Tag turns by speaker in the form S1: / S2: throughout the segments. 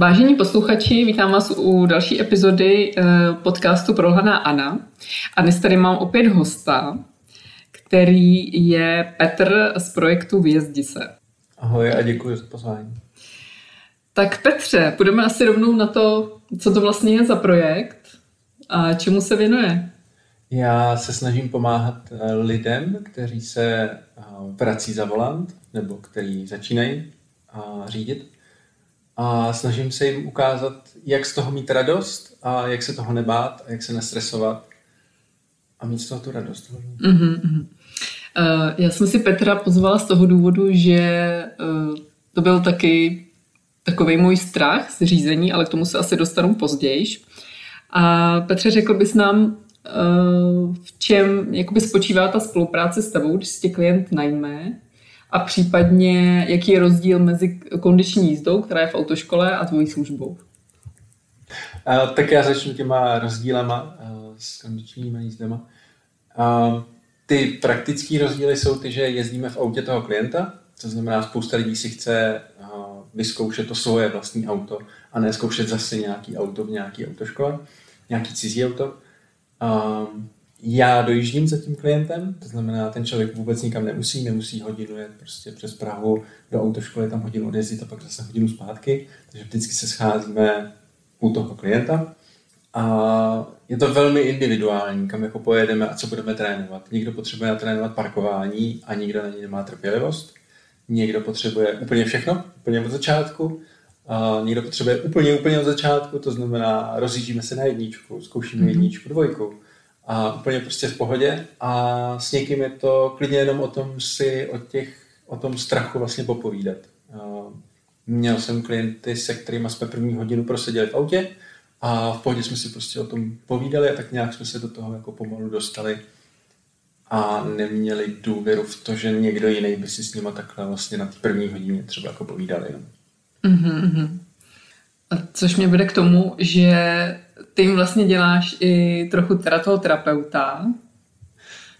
S1: Vážení posluchači, vítám vás u další epizody eh, podcastu Prolhaná Ana. A dnes tady mám opět hosta, který je Petr z projektu Vyjezdi se.
S2: Ahoj a děkuji za pozvání.
S1: Tak Petře, půjdeme asi rovnou na to, co to vlastně je za projekt a čemu se věnuje.
S2: Já se snažím pomáhat eh, lidem, kteří se eh, vrací za volant nebo kteří začínají řídit a snažím se jim ukázat, jak z toho mít radost a jak se toho nebát a jak se nestresovat a mít z toho tu radost.
S1: Mm-hmm. Uh, já jsem si Petra pozvala z toho důvodu, že uh, to byl taky takový můj strach z řízení, ale k tomu se asi dostanu později. A Petře, řekl bys nám, uh, v čem jakoby spočívá ta spolupráce s tebou, když si tě klient najme a případně jaký je rozdíl mezi kondiční jízdou, která je v autoškole a tvojí službou?
S2: Uh, tak já začnu těma rozdílama uh, s kondičními jízdama. Uh, ty praktické rozdíly jsou ty, že jezdíme v autě toho klienta, to znamená, spousta lidí si chce uh, vyzkoušet to svoje vlastní auto a ne zkoušet zase nějaký auto v nějaké autoškole, nějaký cizí auto. Uh, já dojíždím za tím klientem, to znamená, ten člověk vůbec nikam nemusí, nemusí hodinu jet prostě přes Prahu do autoškoly, tam hodinu odjezdit a pak zase hodinu zpátky, takže vždycky se scházíme u toho klienta a je to velmi individuální, kam jako pojedeme a co budeme trénovat. Někdo potřebuje trénovat parkování a nikdo na něj nemá trpělivost. Někdo potřebuje úplně všechno, úplně od začátku. A někdo potřebuje úplně, úplně od začátku, to znamená, rozjíždíme se na jedničku, zkoušíme mm-hmm. jedničku, dvojku a úplně prostě v pohodě a s někým je to klidně jenom o tom si o, těch, o tom strachu vlastně popovídat. Měl jsem klienty, se kterými jsme první hodinu proseděli v autě a v pohodě jsme si prostě o tom povídali a tak nějak jsme se do toho jako pomalu dostali a neměli důvěru v to, že někdo jiný by si s nima takhle vlastně na té první hodině třeba jako povídali. No.
S1: Mm-hmm. Což mě vede k tomu, že ty jim vlastně děláš i trochu toho terapeuta.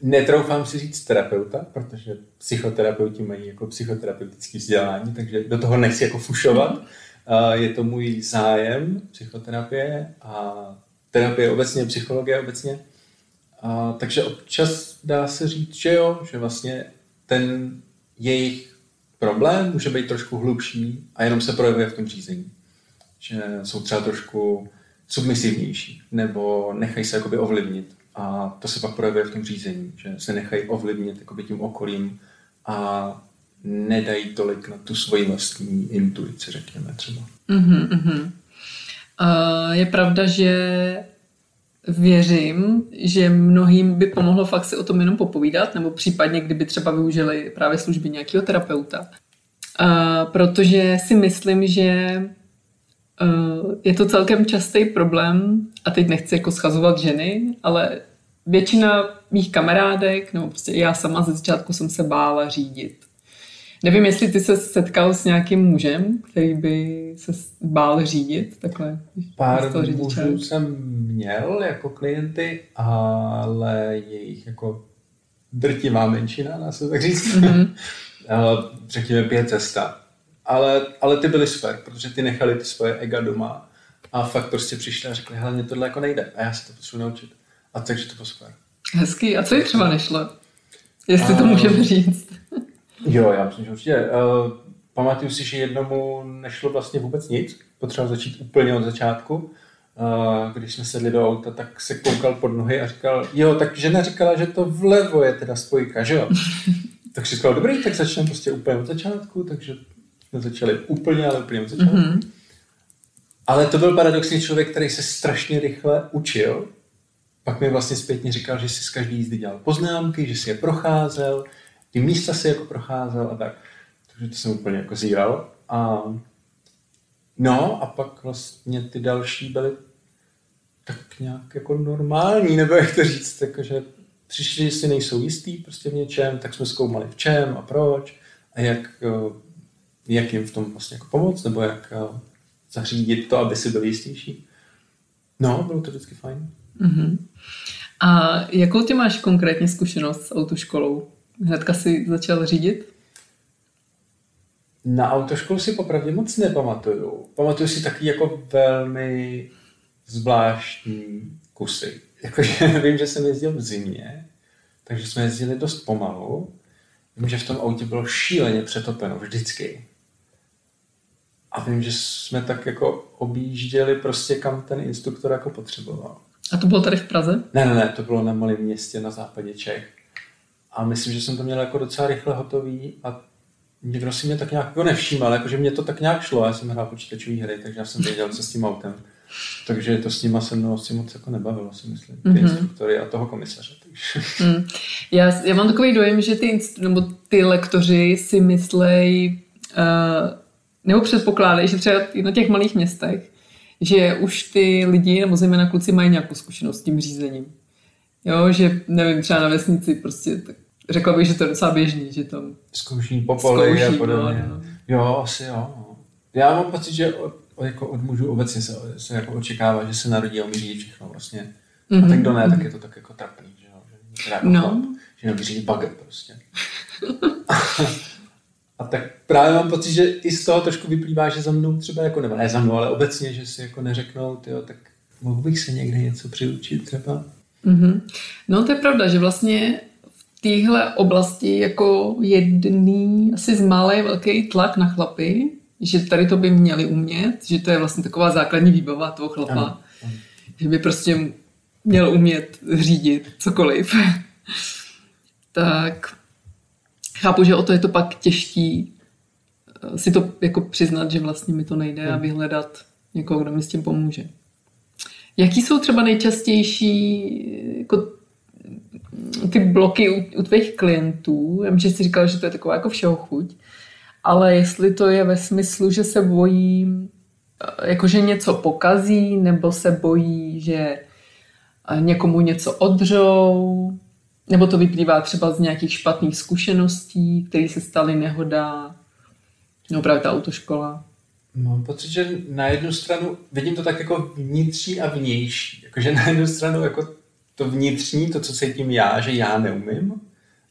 S2: Netroufám si říct terapeuta, protože psychoterapeuti mají jako psychoterapeutické vzdělání, takže do toho nechci jako fušovat. Je to můj zájem, psychoterapie a terapie obecně, psychologie obecně. A, takže občas dá se říct, že jo, že vlastně ten jejich problém může být trošku hlubší a jenom se projevuje v tom řízení. Že jsou třeba trošku submisivnější, nebo nechají se jakoby ovlivnit. A to se pak projevuje v tom řízení, že se nechají ovlivnit jakoby tím okolím a nedají tolik na tu svoji vlastní intuici, řekněme třeba.
S1: Mm-hmm. Uh, je pravda, že věřím, že mnohým by pomohlo fakt si o tom jenom popovídat, nebo případně kdyby třeba využili právě služby nějakého terapeuta. Uh, protože si myslím, že je to celkem častý problém, a teď nechci jako schazovat ženy, ale většina mých kamarádek, nebo prostě já sama ze začátku jsem se bála řídit. Nevím, jestli ty se setkal s nějakým mužem, který by se bál řídit takhle.
S2: Pár mužů jsem měl jako klienty, ale jejich jako drtivá menšina, dá se tak říct. Mm-hmm. Řekněme pět cesta. Ale, ale ty byly super, protože ty nechali ty svoje ega doma a fakt prostě přišli a řekli, hele, mě tohle jako nejde a já se to potřebuji naučit. A takže to bylo super.
S1: Hezký. A co jich třeba nešlo? Jestli to můžeme říct.
S2: Jo, já myslím, že určitě. Uh, pamatuju si, že jednomu nešlo vlastně vůbec nic. Potřeboval začít úplně od začátku. Uh, když jsme sedli do auta, tak se koukal pod nohy a říkal, jo, tak žena říkala, že to vlevo je teda spojka, že jo? tak si říkal, dobrý, tak začneme prostě úplně od začátku, takže jsme začali úplně, ale úplně od začátku. Mm-hmm. Ale to byl paradoxně člověk, který se strašně rychle učil. Pak mi vlastně zpětně říkal, že si z každý jízdy dělal poznámky, že si je procházel, ty místa si jako procházel a tak. Takže to jsem úplně jako zíral. A no a pak vlastně ty další byly tak nějak jako normální, nebo jak to říct, jakože přišli, že si nejsou jistý prostě v něčem, tak jsme zkoumali v čem a proč a jak, jak jim v tom vlastně jako pomoct, nebo jak eh, zařídit to, aby si byl jistější. No, bylo to vždycky fajn.
S1: Uh-huh. A jakou ty máš konkrétně zkušenost s autoškolou? Hnedka si začal řídit?
S2: Na autoškolu si popravdě moc nepamatuju. Pamatuju si taky jako velmi zvláštní kusy. Jakože vím, že jsem jezdil v zimě, takže jsme jezdili dost pomalu. Vím, že v tom autě bylo šíleně přetopeno vždycky. A vím, že jsme tak jako objížděli prostě kam ten instruktor jako potřeboval.
S1: A to bylo tady v Praze?
S2: Ne, ne, ne, to bylo na malém městě na západě Čech. A myslím, že jsem to měl jako docela rychle hotový a někdo si mě tak nějak jako nevšímal, jakože mě to tak nějak šlo, já jsem hrál počítačové hry, takže já jsem věděl, co s tím autem. Takže to s nima se mnou asi moc jako nebavilo, si myslím, ty mm-hmm. instruktory a toho komisaře.
S1: Mm. Já, já mám takový dojem, že ty, nebo ty lektoři si myslej, uh, nebo předpokládají, že třeba na těch malých městech, že už ty lidi, nebo zejména kluci, mají nějakou zkušenost s tím řízením. Jo, že nevím, třeba na vesnici prostě tak řekla bych, že to je docela běžný, že tam
S2: zkouší popoli a podobně. No, no. Jo, asi jo. No. Já mám pocit, že od, jako od mužů obecně se, se jako očekává, že se narodí a umí řídit všechno vlastně. Mm-hmm. A tak kdo ne, tak je to tak jako trapný, že jo. Že, jako no. chlap, že neumí řídit baget prostě. a tak právě mám pocit, že i z toho trošku vyplývá, že za mnou třeba jako, nebo ne za mnou, ale obecně, že si jako neřeknou, tyjo, tak mohl bych se někde něco přiučit třeba.
S1: Mm-hmm. No to je pravda, že vlastně v téhle oblasti jako jedný asi z malé velký tlak na chlapy, že tady to by měli umět, že to je vlastně taková základní výbava toho chlapa, ano, ano. že by prostě měl umět řídit cokoliv. tak chápu, že o to je to pak těžký eh, si to jako přiznat, že vlastně mi to nejde hmm. a vyhledat někoho, kdo mi s tím pomůže. Jaký jsou třeba nejčastější jako ty bloky u, u tvých klientů? Já že jsi říkal, že to je taková jako všeho chuť, ale jestli to je ve smyslu, že se bojí, eh, jakože něco pokazí, nebo se bojí, že eh, někomu něco odřou, nebo to vyplývá třeba z nějakých špatných zkušeností, které se staly nehoda, no právě ta autoškola.
S2: Mám pocit, že na jednu stranu vidím to tak jako vnitřní a vnější. Jakože na jednu stranu jako to vnitřní, to, co cítím já, že já neumím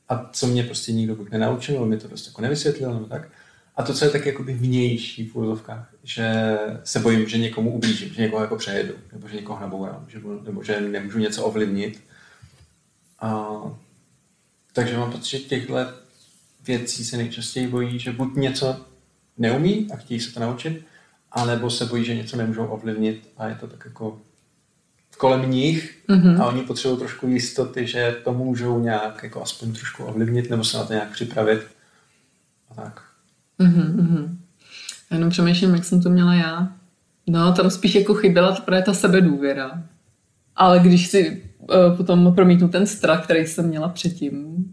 S2: a co mě prostě nikdo buď nenaučil, mi to prostě jako nevysvětlil nebo tak. A to, co je tak jakoby vnější v úzovkách, že se bojím, že někomu ublížím, že někoho jako přejedu, nebo že někoho nabourám, že, nebo že nemůžu něco ovlivnit. A, takže mám pocit, že těchto věcí se nejčastěji bojí, že buď něco neumí a chtějí se to naučit, anebo se bojí, že něco nemůžou ovlivnit a je to tak jako kolem nich mm-hmm. a oni potřebují trošku jistoty, že to můžou nějak jako aspoň trošku ovlivnit nebo se na to nějak připravit. A tak.
S1: Mm-hmm. Já jenom přemýšlím, jak jsem to měla já. No, tam spíš jako chyběla právě ta sebedůvěra. Ale když si uh, potom promítnu ten strach, který jsem měla předtím,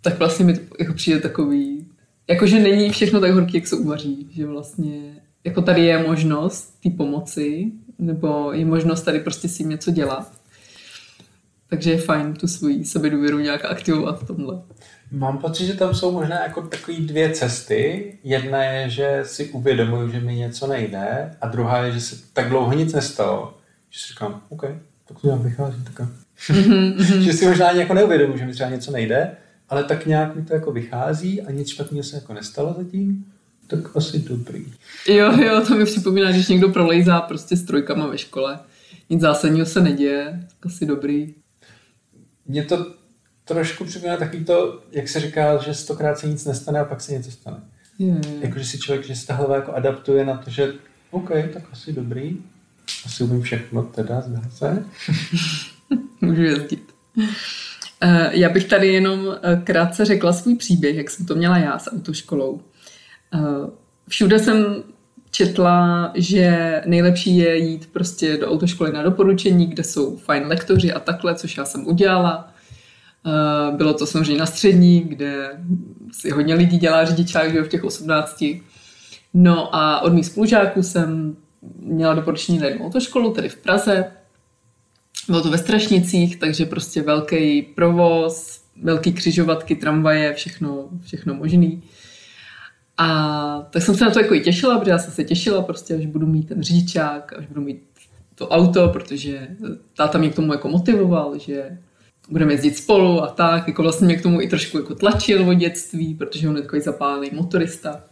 S1: tak vlastně mi to jako přijde takový, jakože není všechno tak horký, jak se uvaří, že vlastně jako tady je možnost té pomoci, nebo je možnost tady prostě si něco dělat. Takže je fajn tu svoji sebedůvěru nějak aktivovat v tomhle.
S2: Mám pocit, že tam jsou možná jako takové dvě cesty. Jedna je, že si uvědomuju, že mi něco nejde a druhá je, že se tak dlouho nic nestalo, že si říkám, OK, tak to nějak vychází. Tak mm-hmm. že si možná ani jako neuvědomuji, že mi třeba něco nejde, ale tak nějak mi to jako vychází a nic špatného se jako nestalo zatím, tak asi dobrý.
S1: Jo, jo, to mi připomíná, když někdo prolejzá prostě s trojkama ve škole. Nic zásadního se neděje, tak asi dobrý.
S2: Mě to trošku připomíná taky to, jak se říká, že stokrát se nic nestane a pak se něco stane. Yeah. Jakože si člověk, že se ta hlava jako adaptuje na to, že OK, tak asi dobrý, asi umím všechno teda, zdá se.
S1: Můžu jezdit. Eh, já bych tady jenom eh, krátce řekla svůj příběh, jak jsem to měla já s autoškolou. Eh, všude jsem četla, že nejlepší je jít prostě do autoškoly na doporučení, kde jsou fajn lektoři a takhle, což já jsem udělala. Bylo to samozřejmě na střední, kde si hodně lidí dělá řidičák, že v těch 18. No a od mých spolužáků jsem měla doporučení na jednu autoškolu, tedy v Praze. Bylo to ve Strašnicích, takže prostě velký provoz, velký křižovatky, tramvaje, všechno, všechno možný. A tak jsem se na to jako i těšila, protože já jsem se těšila prostě, až budu mít ten řidičák, až budu mít to auto, protože táta mě k tomu jako motivoval, že budeme jezdit spolu a tak, jako vlastně mě k tomu i trošku jako tlačil o dětství, protože on je takový zapálený motorista.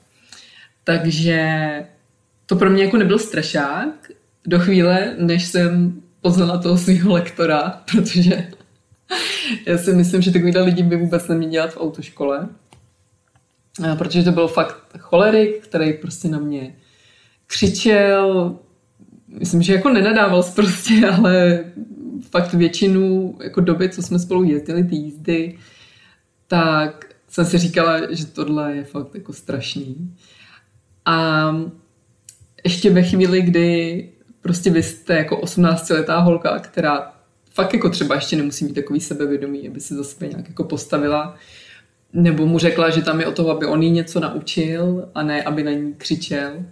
S1: Takže to pro mě jako nebyl strašák do chvíle, než jsem poznala toho svého lektora, protože já si myslím, že takovýhle lidi by vůbec neměli dělat v autoškole. Protože to byl fakt cholerik, který prostě na mě křičel, myslím, že jako nenadával prostě, ale fakt většinu jako doby, co jsme spolu jezdili, ty jízdy, tak jsem si říkala, že tohle je fakt jako strašný. A ještě ve chvíli, kdy prostě vy jste jako 18-letá holka, která fakt jako třeba ještě nemusí mít takový sebevědomí, aby se za sebe nějak jako postavila, nebo mu řekla, že tam je o toho, aby on jí něco naučil a ne, aby na ní křičel,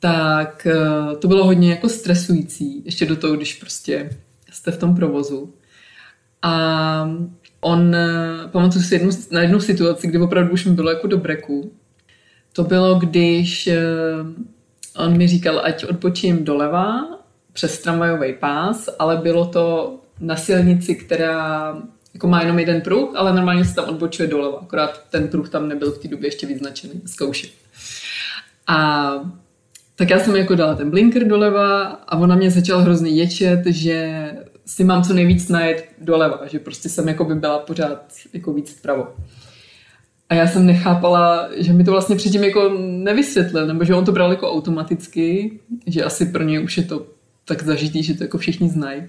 S1: tak eh, to bylo hodně jako stresující, ještě do toho, když prostě jste v tom provozu. A on, eh, pamatuju si jednu, na jednu situaci, kdy opravdu už mi bylo jako do breku. To bylo, když on mi říkal, ať odpočím doleva přes tramvajový pás, ale bylo to na silnici, která jako má jenom jeden pruh, ale normálně se tam odbočuje doleva, akorát ten pruh tam nebyl v té době ještě vyznačený, zkoušet. A tak já jsem jako dala ten blinker doleva a ona mě začala hrozně ječet, že si mám co nejvíc najet doleva, že prostě jsem jako by byla pořád jako víc vpravo. A já jsem nechápala, že mi to vlastně předtím jako nevysvětlil, nebo že on to bral jako automaticky, že asi pro něj už je to tak zažitý, že to jako všichni znají.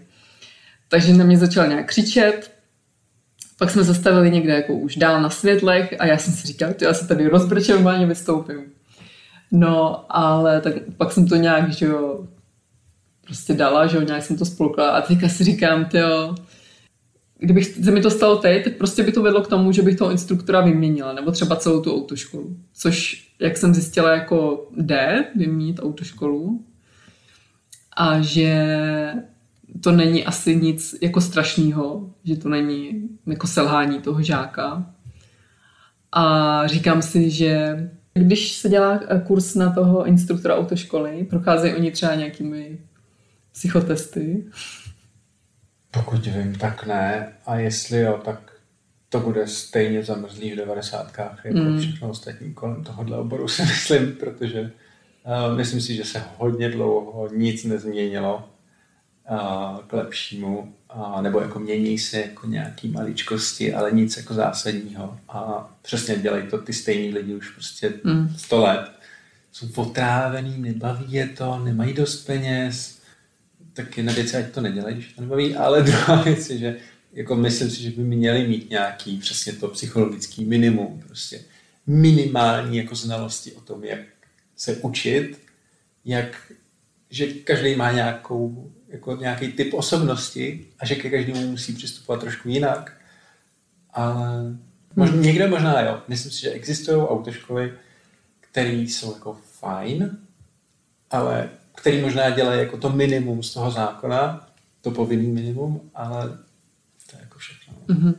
S1: Takže na mě začal nějak křičet, pak jsme zastavili někde jako už dál na světlech a já jsem si říkal, že já se tady rozbrčím, normálně vystoupím. No, ale tak pak jsem to nějak, že jo, prostě dala, že jo, nějak jsem to spolkla a teďka si říkám, jo, kdybych se mi to stalo teď, tak prostě by to vedlo k tomu, že bych toho instruktora vyměnila, nebo třeba celou tu autoškolu. Což, jak jsem zjistila, jako jde vyměnit autoškolu a že to není asi nic jako strašného, že to není jako selhání toho žáka. A říkám si, že když se dělá kurz na toho instruktora autoškoly, procházejí oni třeba nějakými psychotesty?
S2: Pokud vím, tak ne. A jestli jo, tak to bude stejně zamrzlý v 90. jako mm. všechno ostatní kolem tohohle oboru si myslím, protože uh, myslím si, že se hodně dlouho nic nezměnilo uh, k lepšímu, uh, nebo jako mění se jako nějaký maličkosti, ale nic jako zásadního. A přesně dělají to ty stejní lidi už prostě mm. 100 let. Jsou potrávený, nebaví je to, nemají dost peněz, tak jedna věc ať to nedělají, když to nebaví, ale druhá věc je, že jako myslím si, že by měli mít nějaký přesně to psychologický minimum, prostě minimální jako znalosti o tom, jak se učit, jak, že každý má nějakou, jako nějaký typ osobnosti a že ke každému musí přistupovat trošku jinak. Ale možná, hmm. někde možná jo. Myslím si, že existují autoškoly, které jsou jako fajn, ale který možná dělají jako to minimum z toho zákona, to povinný minimum, ale to je jako všechno.
S1: Uh-huh.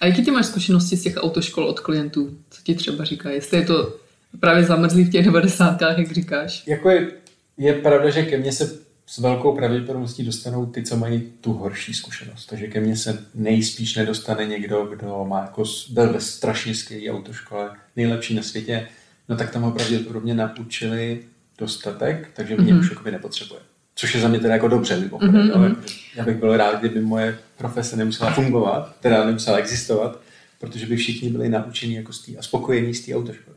S1: A jaký ty máš zkušenosti z těch autoškol od klientů? Co ti třeba říká? Jestli je to právě zamrzlý v těch 90. jak říkáš?
S2: Jako je, je pravda, že ke mně se s velkou pravděpodobností dostanou ty, co mají tu horší zkušenost. Takže ke mně se nejspíš nedostane někdo, kdo má jako, byl ve strašně skvělé autoškole, nejlepší na světě, no tak tam ho pravděpodobně naučili dostatek, takže mě mm-hmm. už jakoby nepotřebuje. Což je za mě teda jako dobře, mimochodem. Mm-hmm. Jako, já bych byl rád, kdyby moje profese nemusela fungovat, teda nemusela existovat, protože by všichni byli naučení jako z tý, a spokojení z té autoškoly.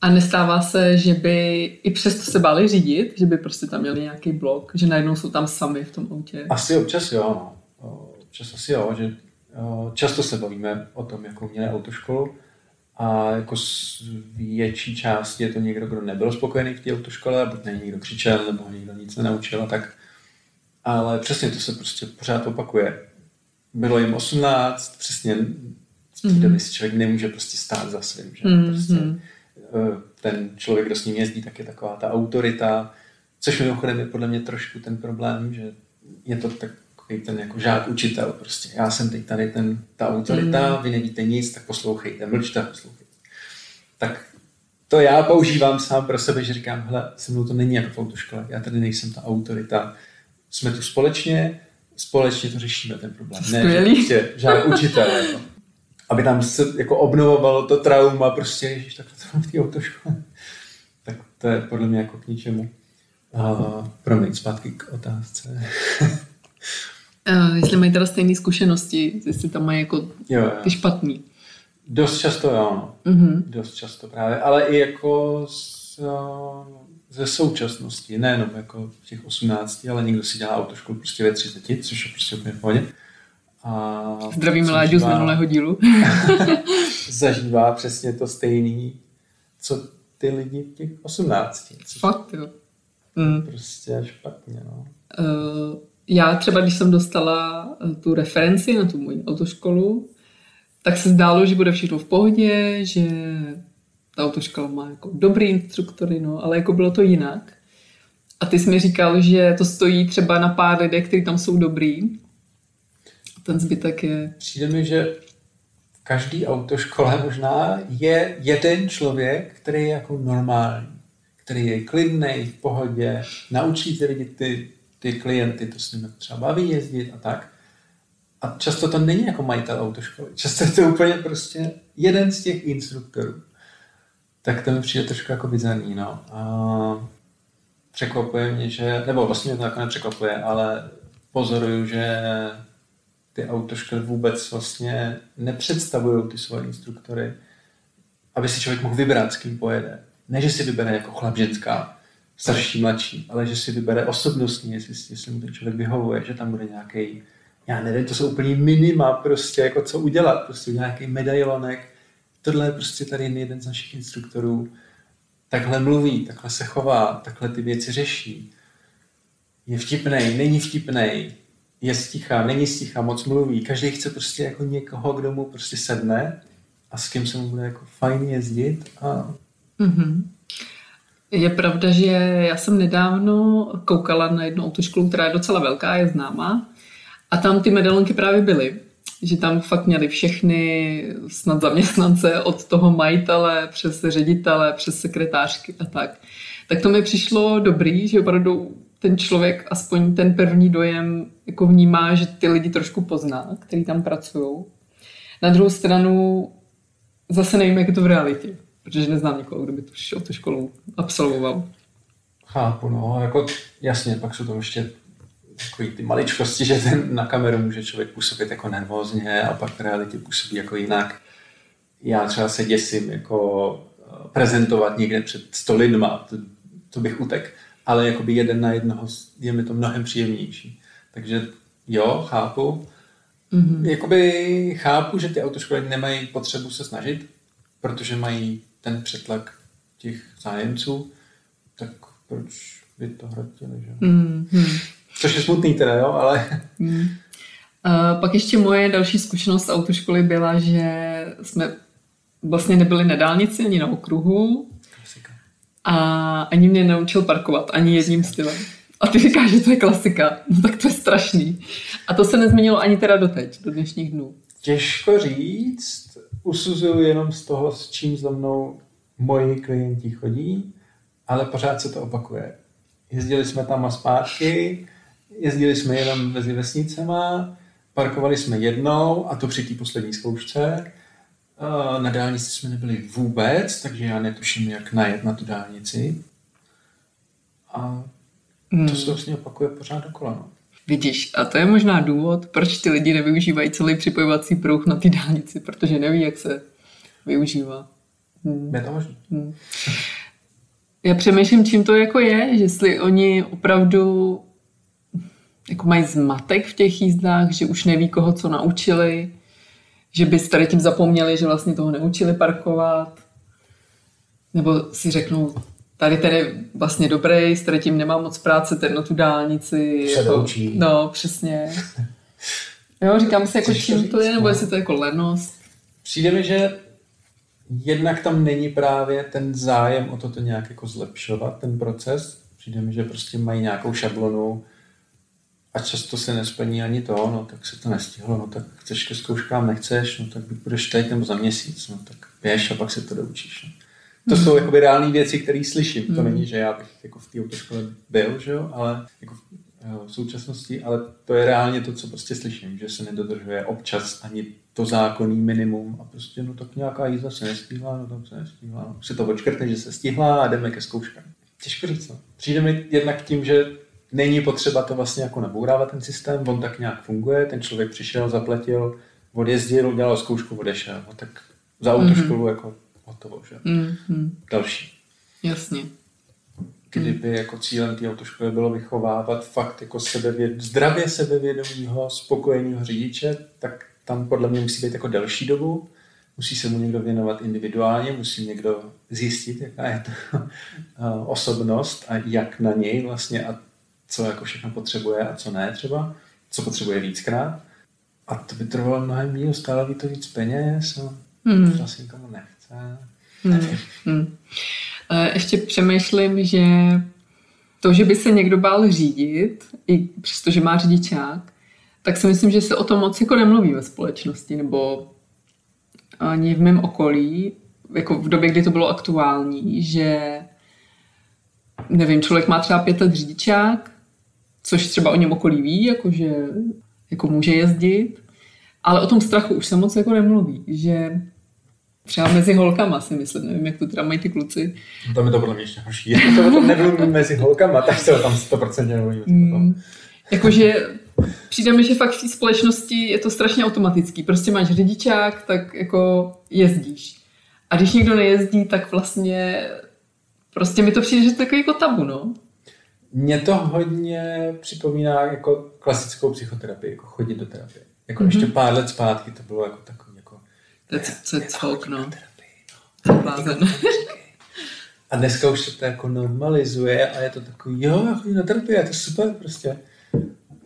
S1: A nestává se, že by i přesto se báli řídit, že by prostě tam měli nějaký blok, že najednou jsou tam sami v tom autě?
S2: Asi občas jo, no. Občas asi jo, že často se bavíme o tom, jakou měli autoškolu a jako z větší části je to někdo, kdo nebyl spokojený v té autoškole, buď na někdo křičel, nebo někdo nic nenaučil a tak. Ale přesně to se prostě pořád opakuje. Bylo jim 18, přesně v té mm-hmm. si člověk nemůže prostě stát za svým. Že? Mm-hmm. Prostě, eh, ten člověk, kdo s ním jezdí, tak je taková ta autorita, což mimochodem je podle mě trošku ten problém, že je to tak takový ten jako žák učitel prostě. Já jsem teď tady ten, ta autorita, mm. vy nevíte nic, tak poslouchejte, mlčte, poslouchejte. Tak to já používám sám pro sebe, že říkám, hele, se mnou to není jako v autoškole, já tady nejsem ta autorita, jsme tu společně, společně to řešíme ten problém.
S1: Ne, že prostě
S2: žák učitel. Jako. Aby tam se jako obnovovalo to trauma, prostě, ježiš, tak to v té autoškole. Tak to je podle mě jako k ničemu. Uh, promiň, zpátky k otázce.
S1: Uh, jestli mají teda stejné zkušenosti, jestli tam mají jako jo, jo. ty špatný.
S2: Dost často jo. Mm-hmm. Dost často právě, ale i jako z, ze současnosti, nejenom jako v těch 18, ale někdo si dělá autoškolu prostě ve 30, což je prostě úplně v pohodě.
S1: A Zdravím Láďu z minulého dílu.
S2: zažívá přesně to stejný, co ty lidi v těch 18.
S1: Fakt, jo.
S2: Mm. Prostě špatně, no.
S1: Uh, já třeba, když jsem dostala eh, tu referenci na tu moji autoškolu, tak se zdálo, že bude všechno v pohodě, že ta autoškola má jako dobrý instruktory, no, ale jako bylo to jinak. A ty jsi mi říkal, že to stojí třeba na pár lidech, kteří tam jsou dobrý. A ten zbytek je...
S2: Přijde mi, že v každý autoškole možná je jeden člověk, který je jako normální, který je klidný, v pohodě, naučí ty lidi ty, ty klienty, to s nimi třeba baví jezdit a tak. A často to není jako majitel autoškoly. Často je to úplně prostě jeden z těch instruktorů. Tak to mi přijde trošku jako bizarní, no. A překvapuje mě, že, nebo vlastně mě to jako nepřekvapuje, ale pozoruju, že ty autoškoly vůbec vlastně nepředstavují ty svoje instruktory, aby si člověk mohl vybrat, s kým pojede. Ne, že si vybere jako chlap, ženská, starší, mladší, ale že si vybere osobnostní, jestli, jestli mu ten člověk vyhovuje, že tam bude nějaký já nevím, to jsou úplně minima prostě, jako co udělat, prostě nějaký medailonek. Tohle je prostě tady jeden z našich instruktorů. Takhle mluví, takhle se chová, takhle ty věci řeší. Je vtipnej, není vtipnej, je stichá, není stichá, moc mluví. Každý chce prostě jako někoho, kdo mu prostě sedne a s kým se mu bude jako fajn jezdit. A...
S1: Mm-hmm. Je pravda, že já jsem nedávno koukala na jednu autoškolu, která je docela velká, je známá. A tam ty medailonky právě byly, že tam fakt měli všechny snad zaměstnance od toho majitele přes ředitele, přes sekretářky a tak. Tak to mi přišlo dobrý, že opravdu ten člověk aspoň ten první dojem jako vnímá, že ty lidi trošku pozná, který tam pracují. Na druhou stranu zase nevím, jak je to v realitě, protože neznám nikoho, kdo by tu, tu školu absolvoval.
S2: Chápu, no, jako jasně, pak jsou to ještě takový ty maličkosti, že ten na kameru může člověk působit jako nervózně a pak v realitě působí jako jinak. Já třeba se děsím jako eh, prezentovat někde před sto lidma, to, to bych utek, ale jakoby jeden na jednoho je mi to mnohem příjemnější. Takže jo, chápu. Mm-hmm. Jakoby chápu, že ty autoškoly nemají potřebu se snažit, protože mají ten přetlak těch zájemců, tak proč by to hrotili, že? Mm-hmm. Což je smutný teda, jo, ale... Hmm.
S1: Uh, pak ještě moje další zkušenost z autoškoly byla, že jsme vlastně nebyli na dálnici ani na okruhu. Klasika. A ani mě naučil parkovat, ani jedním stylem. A ty říkáš, že to je klasika. No tak to je strašný. A to se nezměnilo ani teda doteď, do dnešních dnů.
S2: Těžko říct. Usuzuju jenom z toho, s čím za mnou moji klienti chodí, ale pořád se to opakuje. Jezdili jsme tam a zpátky, jezdili jsme jenom mezi vesnicema, parkovali jsme jednou, a to při té poslední zkoušce. Na dálnici jsme nebyli vůbec, takže já netuším, jak najet na tu dálnici. A to hmm. se vlastně opakuje pořád dokola. No.
S1: Vidíš, a to je možná důvod, proč ty lidi nevyužívají celý připojovací pruh na té dálnici, protože neví, jak se využívá.
S2: Hmm. Je to možné. Hmm.
S1: Já přemýšlím, čím to jako je, jestli oni opravdu jako mají zmatek v těch jízdách, že už neví, koho co naučili, že by tady tím zapomněli, že vlastně toho neučili parkovat, nebo si řeknou, tady ten je vlastně dobrý, s tady tím nemám moc práce, ten na tu dálnici.
S2: Se jako.
S1: No, přesně. Jo, říkám si, jako čím to je, nebo jestli to je jako lenost.
S2: Přijde mi, že jednak tam není právě ten zájem o to, to nějak jako zlepšovat, ten proces. Přijde mi, že prostě mají nějakou šablonu, a často se nesplní ani to, no tak se to nestihlo, no tak chceš ke zkouškám, nechceš, no tak budeš teď nebo za měsíc, no tak běž a pak se to doučíš. No. To mm. jsou jakoby reální věci, které slyším. To hmm. není, že já bych jako v té autoškole byl, že jo, ale jako v současnosti, ale to je reálně to, co prostě slyším, že se nedodržuje občas ani to zákonný minimum a prostě no tak nějaká jízda se nestihla, no tam se nestihla, no. si to očkrtne, že se stihla a jdeme ke zkouškám. Těžko říct, no. Přijde mi jednak tím, že není potřeba to vlastně jako nabourávat ten systém, on tak nějak funguje, ten člověk přišel, zaplatil, odjezdil, udělal zkoušku, odešel, no tak za autoškolu mm-hmm. jako hotovo, že? Mm-hmm. Další.
S1: Jasně.
S2: Kdyby mm. jako cílem té autoškoly bylo vychovávat fakt jako sebevěd, zdravě sebevědomího, spokojeného řidiče, tak tam podle mě musí být jako delší dobu, musí se mu někdo věnovat individuálně, musí někdo zjistit, jaká je to osobnost a jak na něj vlastně a co jako všechno potřebuje a co ne třeba, co potřebuje víckrát. A to by trvalo mnohem díl, stále by to víc peněz a hmm. to asi nikomu nechce. Hmm. Hmm.
S1: Ještě přemýšlím, že to, že by se někdo bál řídit, i přestože má řidičák, tak si myslím, že se o tom moc jako nemluví ve společnosti, nebo ani v mém okolí, jako v době, kdy to bylo aktuální, že nevím, člověk má třeba pět let řidičák, což třeba o něm okolí ví, jako že jako může jezdit, ale o tom strachu už se moc jako nemluví, že třeba mezi holkama si myslím, nevím, jak to teda mají ty kluci.
S2: No, tam je to podle mě ještě horší. Jestli to o tom nemluvím mezi holkama, tak se tam 100% nemluví. Mm,
S1: jakože přijde mi, že fakt v té společnosti je to strašně automatický. Prostě máš řidičák, tak jako jezdíš. A když někdo nejezdí, tak vlastně prostě mi to přijde, že to je takový jako tabu, no.
S2: Mně to hodně připomíná jako klasickou psychoterapii, jako chodit do terapie. Jako mm-hmm. ještě pár let zpátky to bylo jako takový jako...
S1: To je cok, no.
S2: A dneska už se to jako normalizuje a je to takový, jo, já chodím na terapii, je to super prostě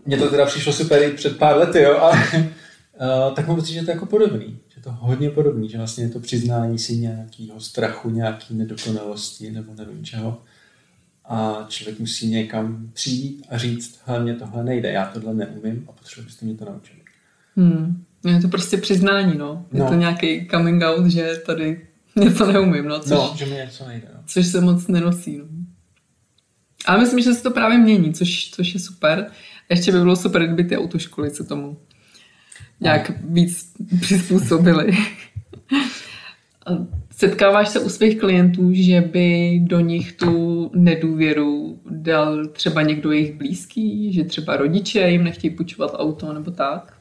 S2: mně to teda přišlo super i před pár lety, jo, a uh, tak mám pocit, že to je jako podobný, že to hodně podobný, že vlastně je to přiznání si nějakého strachu, nějaký nedokonalosti nebo nevím čeho. A člověk musí někam přijít a říct, hlavně tohle nejde, já tohle neumím a potřebuji, byste mě to naučili.
S1: Hmm. Je to prostě přiznání, no. Je no. to nějaký coming out, že tady něco neumím, no.
S2: Což, no, že mi něco nejde, no.
S1: Což se moc nenosí, no. Ale myslím, že se to právě mění, což, což je super. Ještě by bylo super, kdyby ty autoškoly se tomu nějak víc přizpůsobily. Setkáváš se u svých klientů, že by do nich tu nedůvěru dal třeba někdo jejich blízký, že třeba rodiče jim nechtějí půjčovat auto nebo tak?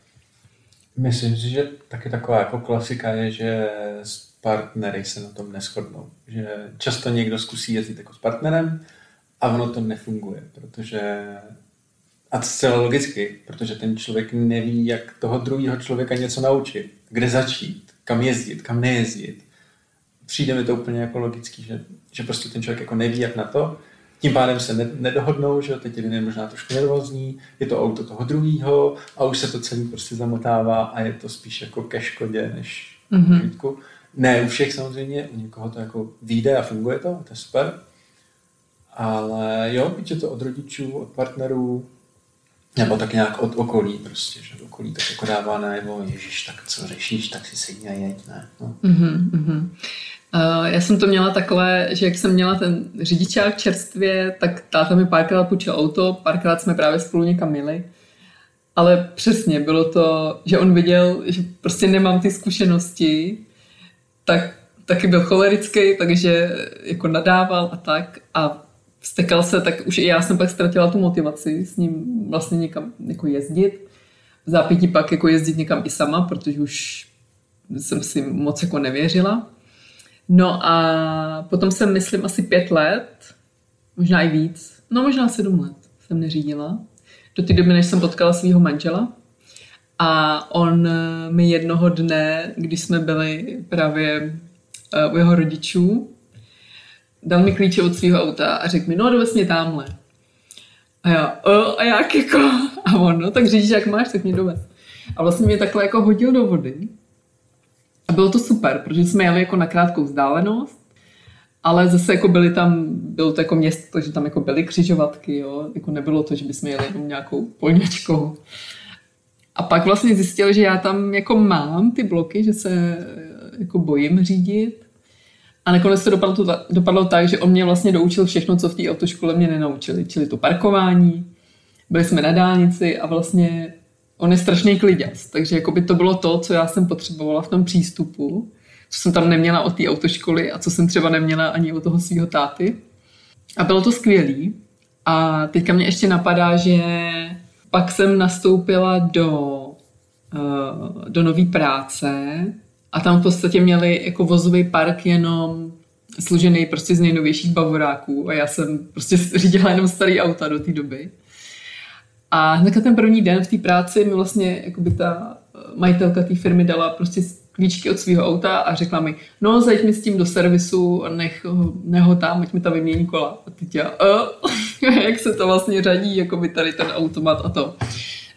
S2: Myslím si, že taky taková jako klasika je, že s partnery se na tom neschodnou. Že často někdo zkusí jezdit jako s partnerem a ono to nefunguje, protože a zcela logicky, protože ten člověk neví, jak toho druhého člověka něco naučit, kde začít, kam jezdit, kam nejezdit. Přijde mi to úplně jako logický, že, že prostě ten člověk jako neví, jak na to. Tím pádem se ne, nedohodnou, že teď jeden je možná trošku nervózní, je to auto toho druhého a už se to celý prostě zamotává a je to spíš jako ke škodě, než mm-hmm. Ne u všech samozřejmě, u někoho to jako vyjde a funguje to, to je super. Ale jo, je to od rodičů, od partnerů, nebo tak nějak od okolí prostě, že okolí tak jako dává najevo, ježiš, tak co řešíš, tak si sedni a jeď, ne? No.
S1: Mm-hmm, já jsem to měla takhle, že jak jsem měla ten řidičák čerstvě, tak táta mi párkrát půjčil auto, párkrát jsme právě spolu někam měli. Ale přesně bylo to, že on viděl, že prostě nemám ty zkušenosti, tak taky byl cholerický, takže jako nadával a tak. A vztekal se, tak už i já jsem pak ztratila tu motivaci s ním vlastně někam jako jezdit. V zápětí pak jako jezdit někam i sama, protože už jsem si moc jako nevěřila. No a potom jsem, myslím, asi pět let, možná i víc, no možná sedm let jsem neřídila. Do té doby, než jsem potkala svého manžela. A on mi jednoho dne, když jsme byli právě eh, u jeho rodičů, dal mi klíče od svého auta a řekl mi, no dovez mě tamhle. A já, o, a jak jako? A on, no tak říct, jak máš, tak mě dovez. A vlastně mě takhle jako hodil do vody. A bylo to super, protože jsme jeli jako na krátkou vzdálenost, ale zase jako byly tam, bylo to jako město, takže tam jako byly křižovatky, jo. Jako nebylo to, že bychom jeli jenom nějakou polňačkou. A pak vlastně zjistil, že já tam jako mám ty bloky, že se jako bojím řídit a nakonec to dopadlo, to dopadlo tak, že on mě vlastně doučil všechno, co v té autoškole mě nenaučili. Čili to parkování, byli jsme na dálnici a vlastně on je strašný kliděs, takže jako by to bylo to, co já jsem potřebovala v tom přístupu, co jsem tam neměla od té autoškoly a co jsem třeba neměla ani od toho svého táty. A bylo to skvělý. A teďka mě ještě napadá, že pak jsem nastoupila do, uh, do nové práce a tam v podstatě měli jako vozový park jenom složený prostě z nejnovějších bavoráků a já jsem prostě řídila jenom starý auta do té doby. A hnedka ten první den v té práci mi vlastně jakoby ta eh, majitelka té firmy dala prostě klíčky od svého auta a řekla mi, no zajď mi s tím do servisu a nech, ho tam, ať mi tam vymění kola. A teď já, uh, jak se to vlastně řadí, jako by tady ten automat a to.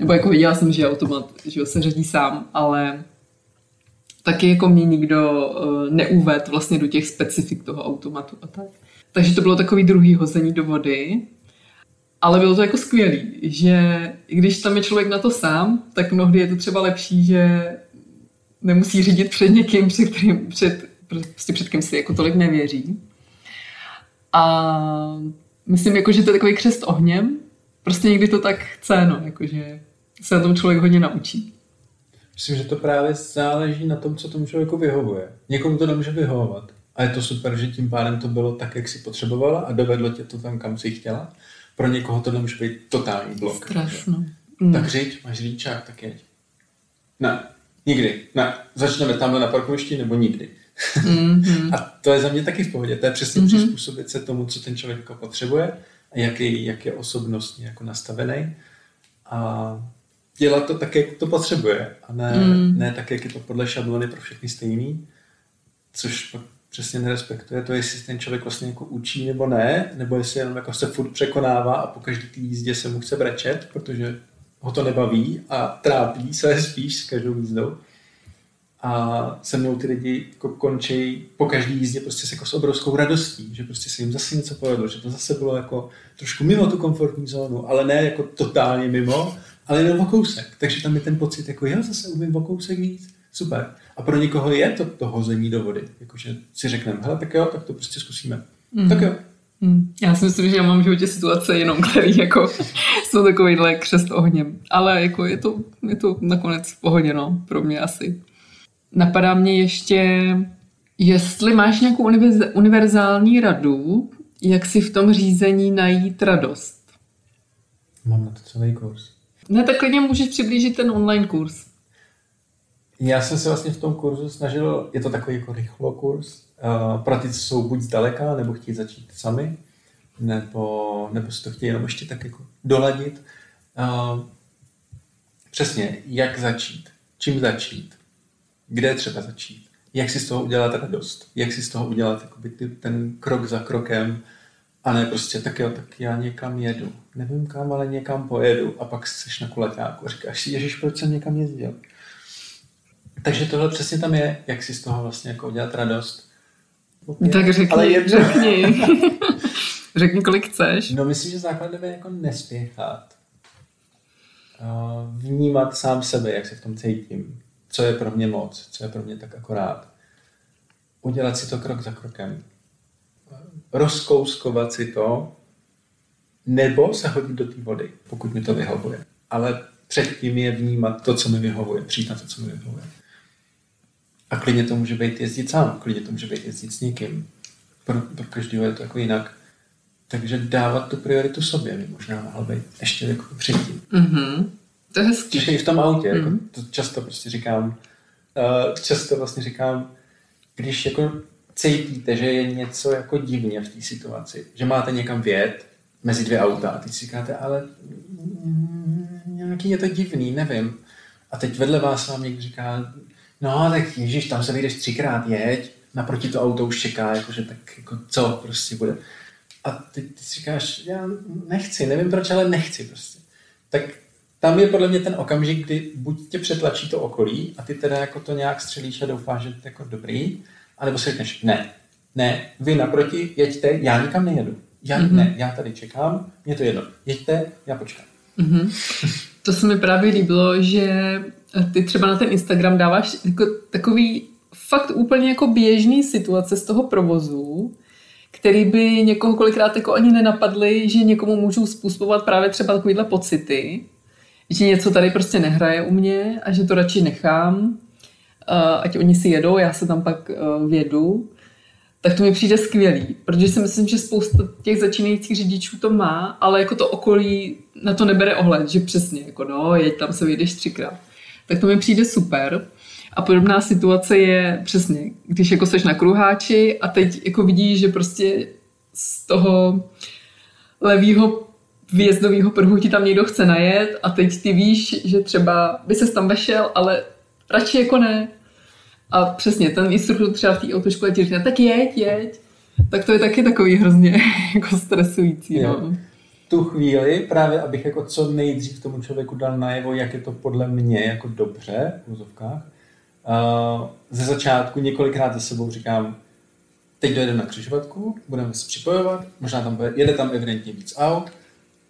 S1: Nebo jako viděla jsem, že automat že se řadí sám, ale taky jako mě nikdo uh, neuved vlastně do těch specifik toho automatu a tak. Takže to bylo takový druhý hození do vody. Ale bylo to jako skvělý, že když tam je člověk na to sám, tak mnohdy je to třeba lepší, že nemusí řídit před někým, před, kterým, před, prostě před kým si jako tolik nevěří. A myslím, jako, že to je takový křest ohněm. Prostě někdy to tak chce, no, jakože se na tom člověk hodně naučí.
S2: Myslím, že to právě záleží na tom, co tomu člověku vyhovuje. Někomu to nemůže vyhovovat. A je to super, že tím pádem to bylo tak, jak si potřebovala a dovedlo tě to tam, kam si chtěla. Pro někoho to nemůže být totální blok.
S1: Strašno.
S2: Mm. Tak řiď, máš řidičák, tak jeď. Ne, nikdy. Ne, začneme tamhle na parkovišti nebo nikdy. Mm-hmm. a to je za mě taky v pohodě. To je přesně mm-hmm. přizpůsobit se tomu, co ten člověk jako potřebuje a jaký, jak je osobnostně jako nastavený. A dělat to tak, jak to potřebuje a ne, mm. ne tak, jak je to podle šablony pro všechny stejný, což pak přesně nerespektuje to, jestli ten člověk vlastně jako učí nebo ne, nebo jestli jenom jako se furt překonává a po každý té jízdě se mu chce brečet, protože ho to nebaví a trápí se spíš s každou jízdou. A se mnou ty lidi jako končí po každý jízdě prostě se jako s obrovskou radostí, že prostě se jim zase něco povedlo, že to zase bylo jako trošku mimo tu komfortní zónu, ale ne jako totálně mimo, ale jenom o kousek. Takže tam je ten pocit, jako já zase umím o kousek víc, super. A pro někoho je to to hození do vody. Jakože si řekneme, hele, tak jo, tak to prostě zkusíme. Mm. Tak jo.
S1: Mm. Já si myslím, že já mám v životě situace jenom, které jako jsou takovýhle křest ohněm. Ale jako je to, je to nakonec v pohodě, no, pro mě asi. Napadá mě ještě, jestli máš nějakou univerzální radu, jak si v tom řízení najít radost.
S2: Mám na to celý kurz.
S1: Ne, tak klidně můžeš přiblížit ten online kurz.
S2: Já jsem se vlastně v tom kurzu snažil, je to takový jako rychlo kurz, uh, pro ty, co jsou buď zdaleka, nebo chtějí začít sami, nebo, nebo si to chtějí jenom ještě tak jako doladit. Uh, přesně, jak začít, čím začít, kde třeba začít, jak si z toho udělat radost, jak si z toho udělat jakoby, ty, ten krok za krokem, a ne prostě, tak jo, tak já někam jedu. Nevím kam, ale někam pojedu. A pak jsi na kulaťáku a říkáš si, ježiš, proč jsem někam jezdil? Takže tohle přesně tam je, jak si z toho vlastně jako udělat radost.
S1: Opět. Tak řekni, Ale jedno... řekni. řekni, kolik chceš.
S2: No myslím, že základem je jako nespěchat. Vnímat sám sebe, jak se v tom cítím. Co je pro mě moc, co je pro mě tak akorát. Udělat si to krok za krokem. Rozkouskovat si to, nebo se hodit do té vody, pokud mi to vyhovuje. Ale předtím je vnímat to, co mi vyhovuje, přijít na to, co mi vyhovuje. A klidně to může být jezdit sám, klidně to může být jezdit s někým. Pro, pro každého je to jako jinak. Takže dávat tu prioritu sobě by možná mohla být ještě jako předtím.
S1: Mm-hmm. To je hezký.
S2: i v tom autě. Mm-hmm. Jako mhm. to často prostě říkám, uh, často vlastně říkám, když jako cítíte, že je něco jako divně v té situaci, že máte někam vjet mezi dvě auta a teď si říkáte, ale nějaký je to divný, nevím. A teď vedle vás vám někdo říká, no tak ježiš, tam se vyjdeš třikrát, jeď, naproti to auto už čeká, jakože tak jako co prostě bude. A ty, ty si říkáš, já nechci, nevím proč, ale nechci prostě. Tak tam je podle mě ten okamžik, kdy buď tě přetlačí to okolí a ty teda jako to nějak střelíš a doufáš, že to je jako dobrý, anebo si řekneš, ne, ne, vy naproti, jeďte, já nikam nejedu. Já, mm-hmm. Ne, já tady čekám, mě to jedno. Jeďte, já počkám.
S1: Mm-hmm. To se mi právě líbilo, že ty třeba na ten Instagram dáváš jako takový fakt úplně jako běžný situace z toho provozu, který by někoho kolikrát jako ani nenapadly, že někomu můžou způsobovat právě třeba takovýhle pocity, že něco tady prostě nehraje u mě a že to radši nechám, ať oni si jedou, já se tam pak vědu, tak to mi přijde skvělý, protože si myslím, že spousta těch začínajících řidičů to má, ale jako to okolí na to nebere ohled, že přesně, jako no, jeď tam se vyjdeš třikrát. Tak to mi přijde super. A podobná situace je přesně, když jako seš na kruháči a teď jako vidíš, že prostě z toho levýho výjezdového pruhu ti tam někdo chce najet a teď ty víš, že třeba by se tam vešel, ale radši jako ne. A přesně, ten instruktor třeba v té autoškole ti říká, tak jeď, jeď. Tak to je taky takový hrozně jako stresující. No.
S2: Tu chvíli právě, abych jako co nejdřív tomu člověku dal najevo, jak je to podle mě jako dobře v úzovkách, uh, ze začátku několikrát za sebou říkám, teď dojedeme na křižovatku, budeme se připojovat, možná tam bude, jede tam evidentně víc aut,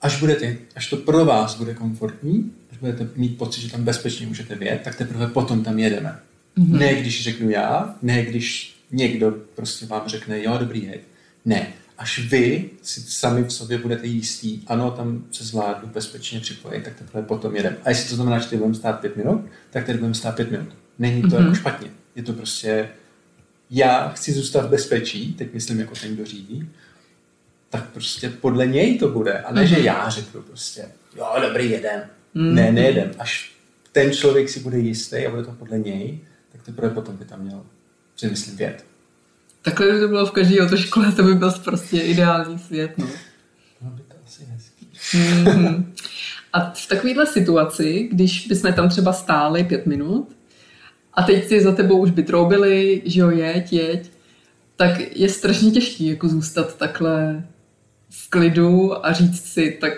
S2: až budete, až to pro vás bude komfortní, až budete mít pocit, že tam bezpečně můžete vjet, tak teprve potom tam jedeme. Mm-hmm. Ne když řeknu já, ne když někdo prostě vám řekne, jo, dobrý, hej. Ne, až vy si sami v sobě budete jistý, ano, tam se zvládnu bezpečně připojit, tak teprve potom jedem. A jestli to znamená, že ty budeme stát pět minut, tak tady budeme stát pět minut. Není to mm-hmm. jako špatně. Je to prostě, já chci zůstat v bezpečí, teď myslím jako ten, kdo řídí, tak prostě podle něj to bude. A ne, mm-hmm. že mhm. já řeknu prostě, jo, dobrý, jedem. Mm-hmm. Ne, nejedem. Až ten člověk si bude jistý a bude to podle něj, tak teprve potom by tam měl, si myslím, věd.
S1: Takhle by to bylo v každé autoškole, to by byl prostě ideální svět. No.
S2: no by to asi hezký.
S1: Mm-hmm. A v takovéhle situaci, když bychom tam třeba stáli pět minut a teď si za tebou už by troubili, že jo, jeď, jeď, tak je strašně těžký jako zůstat takhle v klidu a říct si, tak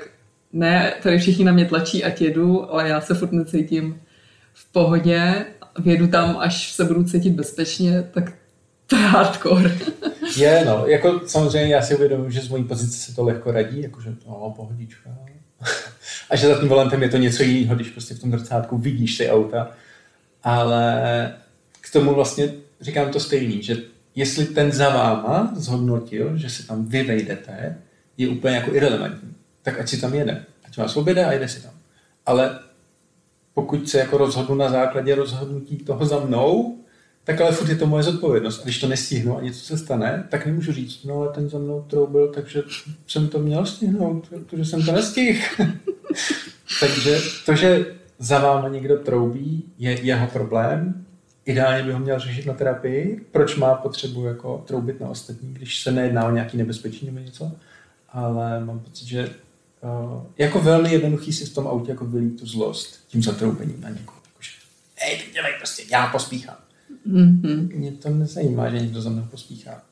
S1: ne, tady všichni na mě tlačí, ať jedu, ale já se furt necítím v pohodě vědu tam, až se budu cítit bezpečně, tak to je hardcore.
S2: je, no, jako samozřejmě já si uvědomuji, že z mojí pozice se to lehko radí, jakože no, pohodička. a že za tím volantem je to něco jiného, když prostě v tom drcátku vidíš ty auta. Ale k tomu vlastně říkám to stejný, že jestli ten za váma zhodnotil, že se tam vy vejdete, je úplně jako irrelevantní. Tak ať si tam jede. Ať vás oběde a jede si tam. Ale pokud se jako rozhodnu na základě rozhodnutí toho za mnou, tak ale furt je to moje zodpovědnost. A když to nestihnu a něco se stane, tak nemůžu říct, no ale ten za mnou troubil, takže jsem to měl stihnout, protože jsem to nestihl. takže to, že za váma někdo troubí, je jeho problém. Ideálně by ho měl řešit na terapii. Proč má potřebu jako troubit na ostatní, když se nejedná o nějaký nebezpečí nebo něco. Ale mám pocit, že uh, jako velmi jednoduchý si v tom autě jako vylít tu zlost tím zatroubením na někoho. Jakože, hej, dělej prostě, já pospíchám. Mm-hmm. Mě to nezajímá, že někdo za mnou pospíchá.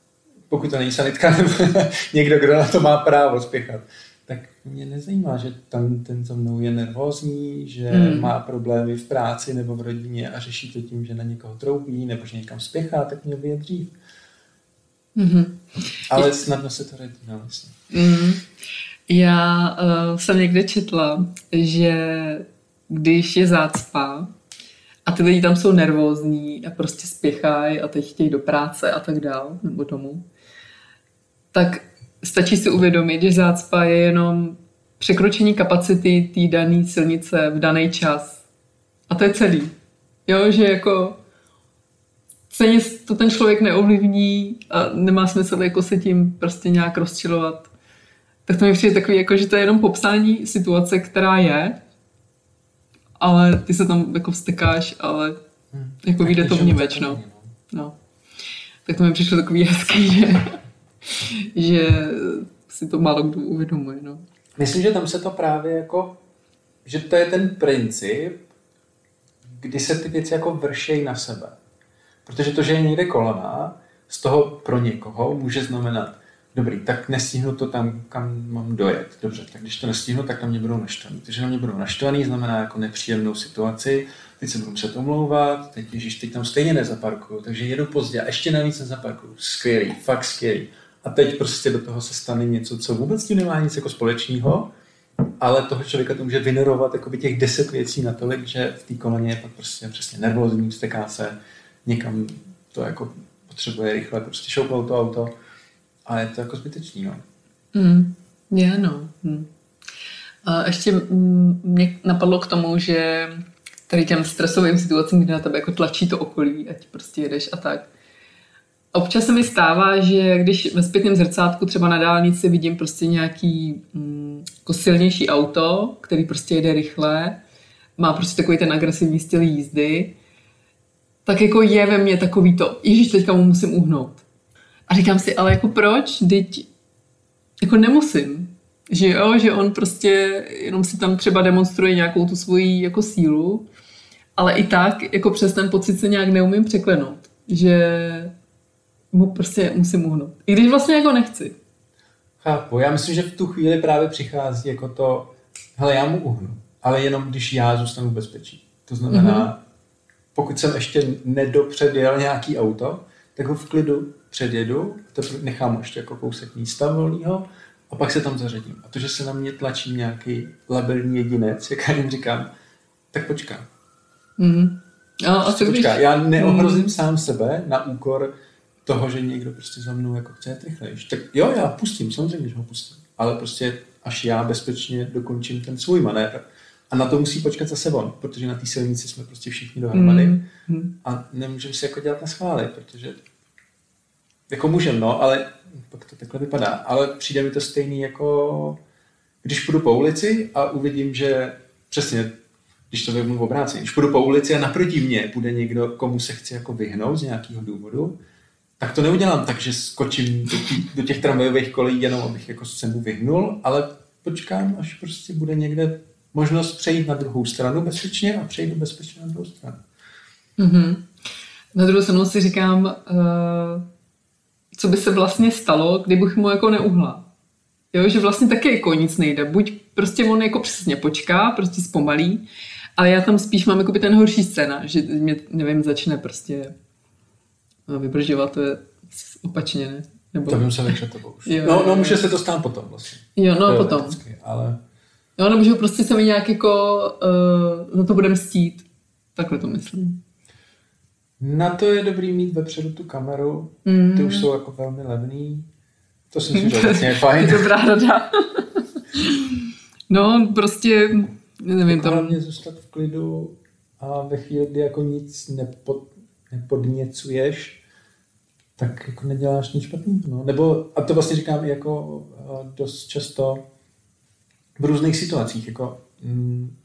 S2: Pokud to není sanitka nebo někdo, kdo na to má právo spěchat, tak mě nezajímá, že tam ten za mnou je nervózní, že mm. má problémy v práci nebo v rodině a řeší to tím, že na někoho troubí nebo že někam spěchá, tak měl by je dřív. Mm-hmm. Ale snadno se to radí, no, myslím. Mm.
S1: Já uh, jsem někde četla, že když je zácpa a ty lidi tam jsou nervózní a prostě spěchají a teď chtějí do práce a tak dál, nebo domů, tak stačí si uvědomit, že zácpa je jenom překročení kapacity té dané silnice v daný čas. A to je celý. Jo, že jako ceně to ten člověk neovlivní a nemá smysl jako se tím prostě nějak rozčilovat tak to mi přijde takový, jako, že to je jenom popsání situace, která je, ale ty se tam jako vstekáš, ale hmm. jako vyjde to vnímeč, no. no. no. Tak to mi přišlo takový hezký, že, že si to málo kdo uvědomuje, no.
S2: Myslím, že tam se to právě jako, že to je ten princip, kdy se ty věci jako vršejí na sebe. Protože to, že je někde kolona, z toho pro někoho může znamenat Dobrý, tak nestihnu to tam, kam mám dojet. Dobře, tak když to nestihnu, tak na mě budou naštvaný. Takže na mě budou naštvaný znamená jako nepříjemnou situaci, teď se budu muset omlouvat, teď ježiš, teď tam stejně nezaparkuju, takže jedu pozdě a ještě navíc nezaparkuju. Skvělý, fakt skvělý. A teď prostě do toho se stane něco, co vůbec tím nemá nic jako společného, ale toho člověka to může vynerovat jako těch deset věcí natolik, že v té koloně je pak prostě přesně nervózní, vzteká se, někam to jako potřebuje rychle prostě šoupnout to auto A je to jako zbytečný, no.
S1: Mm, je, no. Mm. A ještě mě napadlo k tomu, že tady těm stresovým situacím, kdy na tebe jako tlačí to okolí, ať prostě jedeš a tak. Občas se mi stává, že když ve zpětném zrcátku třeba na dálnici vidím prostě nějaký mm, jako silnější auto, který prostě jede rychle, má prostě takový ten agresivní styl jízdy, tak jako je ve mně takový to, ježiš, teďka mu musím uhnout. A říkám si, ale jako proč? Teď jako nemusím. Že jo, že on prostě jenom si tam třeba demonstruje nějakou tu svoji jako sílu, ale i tak jako přes ten pocit se nějak neumím překlenout. Že mu prostě musím uhnout. I když vlastně jako nechci.
S2: Chápu. Já myslím, že v tu chvíli právě přichází jako to, hele, já mu uhnu, ale jenom když já zůstanu v bezpečí. To znamená, mm-hmm. pokud jsem ještě nedopředjel nějaký auto, tak ho v klidu předjedu, to nechám ještě jako kousek místa volného a pak se tam zařadím. A to, že se na mě tlačí nějaký labilní jedinec, jak já jim říkám, tak počkám.
S1: Mm. No, a co
S2: počká, když... já neohrozím mm. sám sebe na úkor toho, že někdo prostě za mnou jako chce jet rychlejš. Tak jo, já pustím, samozřejmě, že ho pustím. Ale prostě až já bezpečně dokončím ten svůj manévr. A na to musí počkat zase on, protože na té silnici jsme prostě všichni dohromady mm. a nemůžeme si jako dělat na schvály, protože jako můžem, no, ale pak to takhle vypadá. Ale přijde mi to stejný jako když půjdu po ulici a uvidím, že přesně, když to vezmu v obráceně, když půjdu po ulici a naproti mě bude někdo, komu se chci jako vyhnout z nějakého důvodu, tak to neudělám tak, že skočím do, tý, do těch tramvajových kolejí jenom, abych jako se mu vyhnul, ale počkám, až prostě bude někde možnost přejít na druhou stranu bezpečně a přejdu bezpečně na druhou stranu.
S1: Mm-hmm. Na druhou stranu si říkám, uh, co by se vlastně stalo, kdybych mu jako neuhla. Jo, že vlastně taky jako nic nejde. Buď prostě on jako přesně počká, prostě zpomalí, ale já tam spíš mám jako by ten horší scéna, že mě, nevím, začne prostě no, vybržovat, to je opačně, ne?
S2: Nebo... To bym se nechal tebou jo, no, no, může se to stát potom vlastně.
S1: Jo, no potom.
S2: Ale...
S1: Jo, nebo že prostě se mi nějak jako uh, za to budeme stít. Takhle to myslím.
S2: Na to je dobrý mít vepředu tu kameru. Mm. Ty už jsou jako velmi levný. To si myslím, že vlastně je fajn.
S1: Dobrá rada. no, prostě, nevím,
S2: jako tam... Hlavně zůstat v klidu a ve chvíli, kdy jako nic nepod, nepodněcuješ, tak jako neděláš nic špatného. No. Nebo, a to vlastně říkám i jako dost často v různých situacích, jako mm,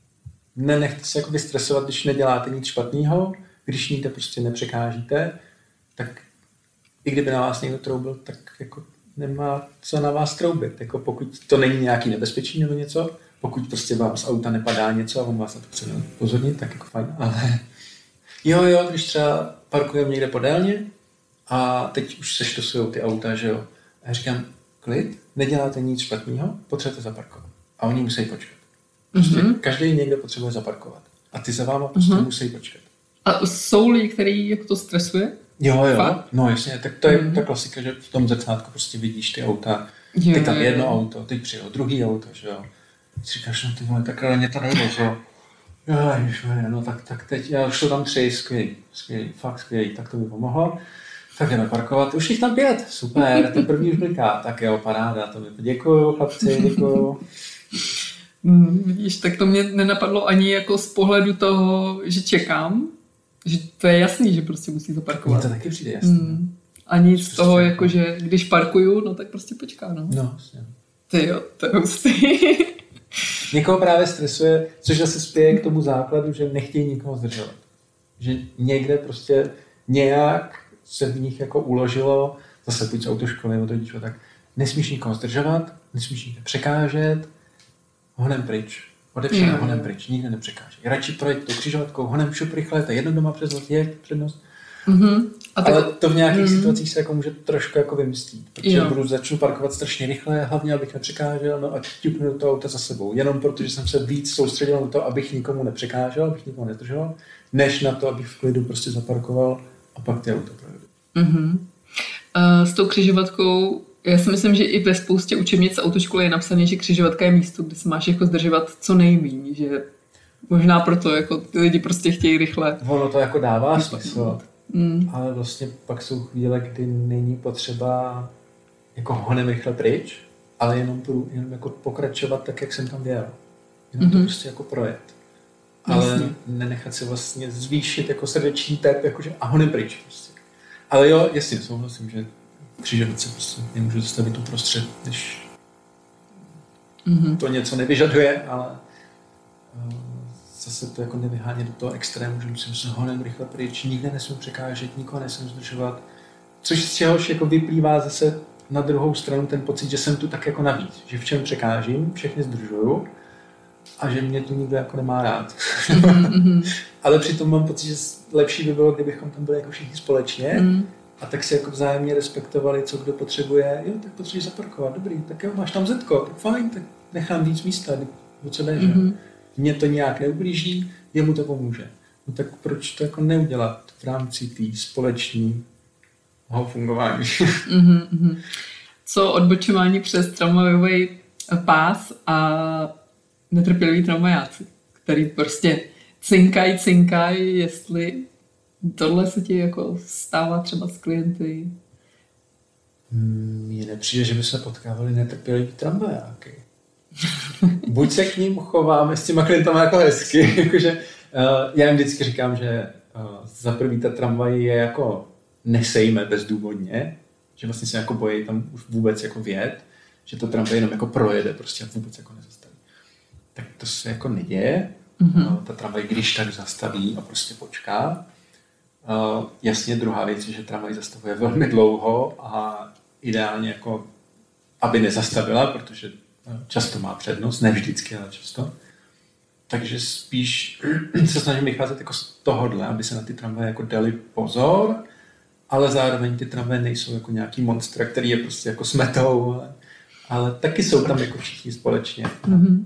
S2: nenechte se jako vystresovat, když neděláte nic špatného, když nikde prostě nepřekážíte, tak i kdyby na vás někdo troubil, tak jako nemá co na vás troubit. Jako pokud to není nějaký nebezpečí nebo něco, pokud prostě vám z auta nepadá něco a on vás na to chce pozornit, tak jako fajn, ale jo, jo, když třeba parkujeme někde podélně a teď už se štosují ty auta, že jo. A já říkám, klid, neděláte nic špatného, potřebujete zaparkovat. A oni musí počkat. Prostě mm-hmm. každý někde potřebuje zaparkovat. A ty za váma prostě mm-hmm. musí počkat.
S1: A jsou lidi, který jako to stresuje?
S2: Jo, jo, Fakt? no jasně, tak to je mm. ta klasika, že v tom zrcátku prostě vidíš ty auta, jo, teď tam jedno jo. auto, teď přijel druhý auto, že jo. Si říkáš, no ty vole, tak ale mě to nejde, že jo. Jo, no tak, tak teď, já už to tam tři, skvělý, skvělý, fakt skvělý, tak to by pomohlo. Tak jdeme parkovat, už jich tam pět, super, ten první už bliká, tak jo, paráda, to mi děkuju, chlapci, děkuju.
S1: Mm, vidíš, tak to mě nenapadlo ani jako z pohledu toho, že čekám, že to je jasný, že prostě musí zaparkovat.
S2: Mně to taky přijde jasný. Mm.
S1: Ani z prostě toho, jako, že když parkuju, no tak prostě počká, no.
S2: No, jasně.
S1: Ty jo, to je hustý.
S2: Někoho právě stresuje, což zase spěje k tomu základu, že nechtějí nikoho zdržovat. Že někde prostě nějak se v nich jako uložilo, zase buď z autoškoly nebo to tak nesmíš nikoho zdržovat, nesmíš nikoho překážet, honem pryč. Odepřená mm. honem pryč, nikde nepřekáže. Radši projít tou křižovatkou, honem šup rychle, je jedno doma přes je přednost. Mm-hmm. A tak... Ale to v nějakých mm-hmm. situacích se jako může trošku jako vymstít, protože jo. budu začnu parkovat strašně rychle, hlavně abych nepřekážel, no a ťuknu do toho auta za sebou. Jenom protože jsem se víc soustředil na to, abych nikomu nepřekážel, abych nikomu nezdržoval, než na to, abych v klidu prostě zaparkoval a pak ty auto projedu.
S1: Mm-hmm. S tou křižovatkou já si myslím, že i ve spoustě učebnic autoškoly je napsané, že křižovatka je místo, kde se máš jako zdržovat co nejméně, že možná proto jako ty lidi prostě chtějí rychle.
S2: Ono to jako dává smysl, mm. ale vlastně pak jsou chvíle, kdy není potřeba jako honem rychle pryč, ale jenom, půjdu, jenom jako pokračovat tak, jak jsem tam věl. Jenom mm-hmm. to prostě jako projet. Ale Jasně. nenechat se vlastně zvýšit jako srdeční tep, jakože a honem pryč. Prostě. Ale jo, jasně, souhlasím, že křižovatce prostě nemůžu zastavit uprostřed, když mm-hmm. to něco nevyžaduje, ale uh, zase to jako nevyhánět do toho extrému, že musím se honem rychle pryč, nikde nesmím překážet, nikoho nesmím zdržovat, což z čehož jako vyplývá zase na druhou stranu ten pocit, že jsem tu tak jako navíc, že v čem překážím, všechny zdržuju a že mě tu nikdo jako nemá rád. Mm-hmm. Ale přitom mám pocit, že lepší by bylo, kdybychom tam byli jako všichni společně mm. A tak si jako vzájemně respektovali, co kdo potřebuje. Jo, tak potřebuješ zaparkovat, dobrý, tak jo, máš tam zetko, tak fajn, tak nechám víc místa, o co jde, mm-hmm. Mně to nějak neublíží, jemu to pomůže. No tak proč to jako neudělat v rámci té společné fungování? mm-hmm.
S1: Co odbočování přes tramvajový pás a netrpěliví tramvajáci, který prostě cinkají, cinkají, jestli tohle se ti jako stává třeba s klienty.
S2: Mně nepřijde, že by se potkávali netrpěliví tramvajáky. Buď se k ním chováme s těma klientama jako hezky, jakože uh, já jim vždycky říkám, že uh, za prvý ta tramvaj je jako nesejme bezdůvodně, že vlastně se jako bojí tam už vůbec jako věd, že to tramvaj jenom jako projede prostě a vůbec jako nezastaví. Tak to se jako neděje. Mm-hmm. Ta tramvaj když tak zastaví a prostě počká. Uh, jasně druhá věc je, že tramvaj zastavuje velmi dlouho a ideálně jako aby nezastavila, protože často má přednost, ne vždycky, ale často. Takže spíš se snažím vycházet jako z tohohle, aby se na ty tramvaje jako dali pozor, ale zároveň ty tramvaje nejsou jako nějaký monstra, který je prostě jako smetou, ale, ale taky jsou tam jako všichni společně. Mm-hmm.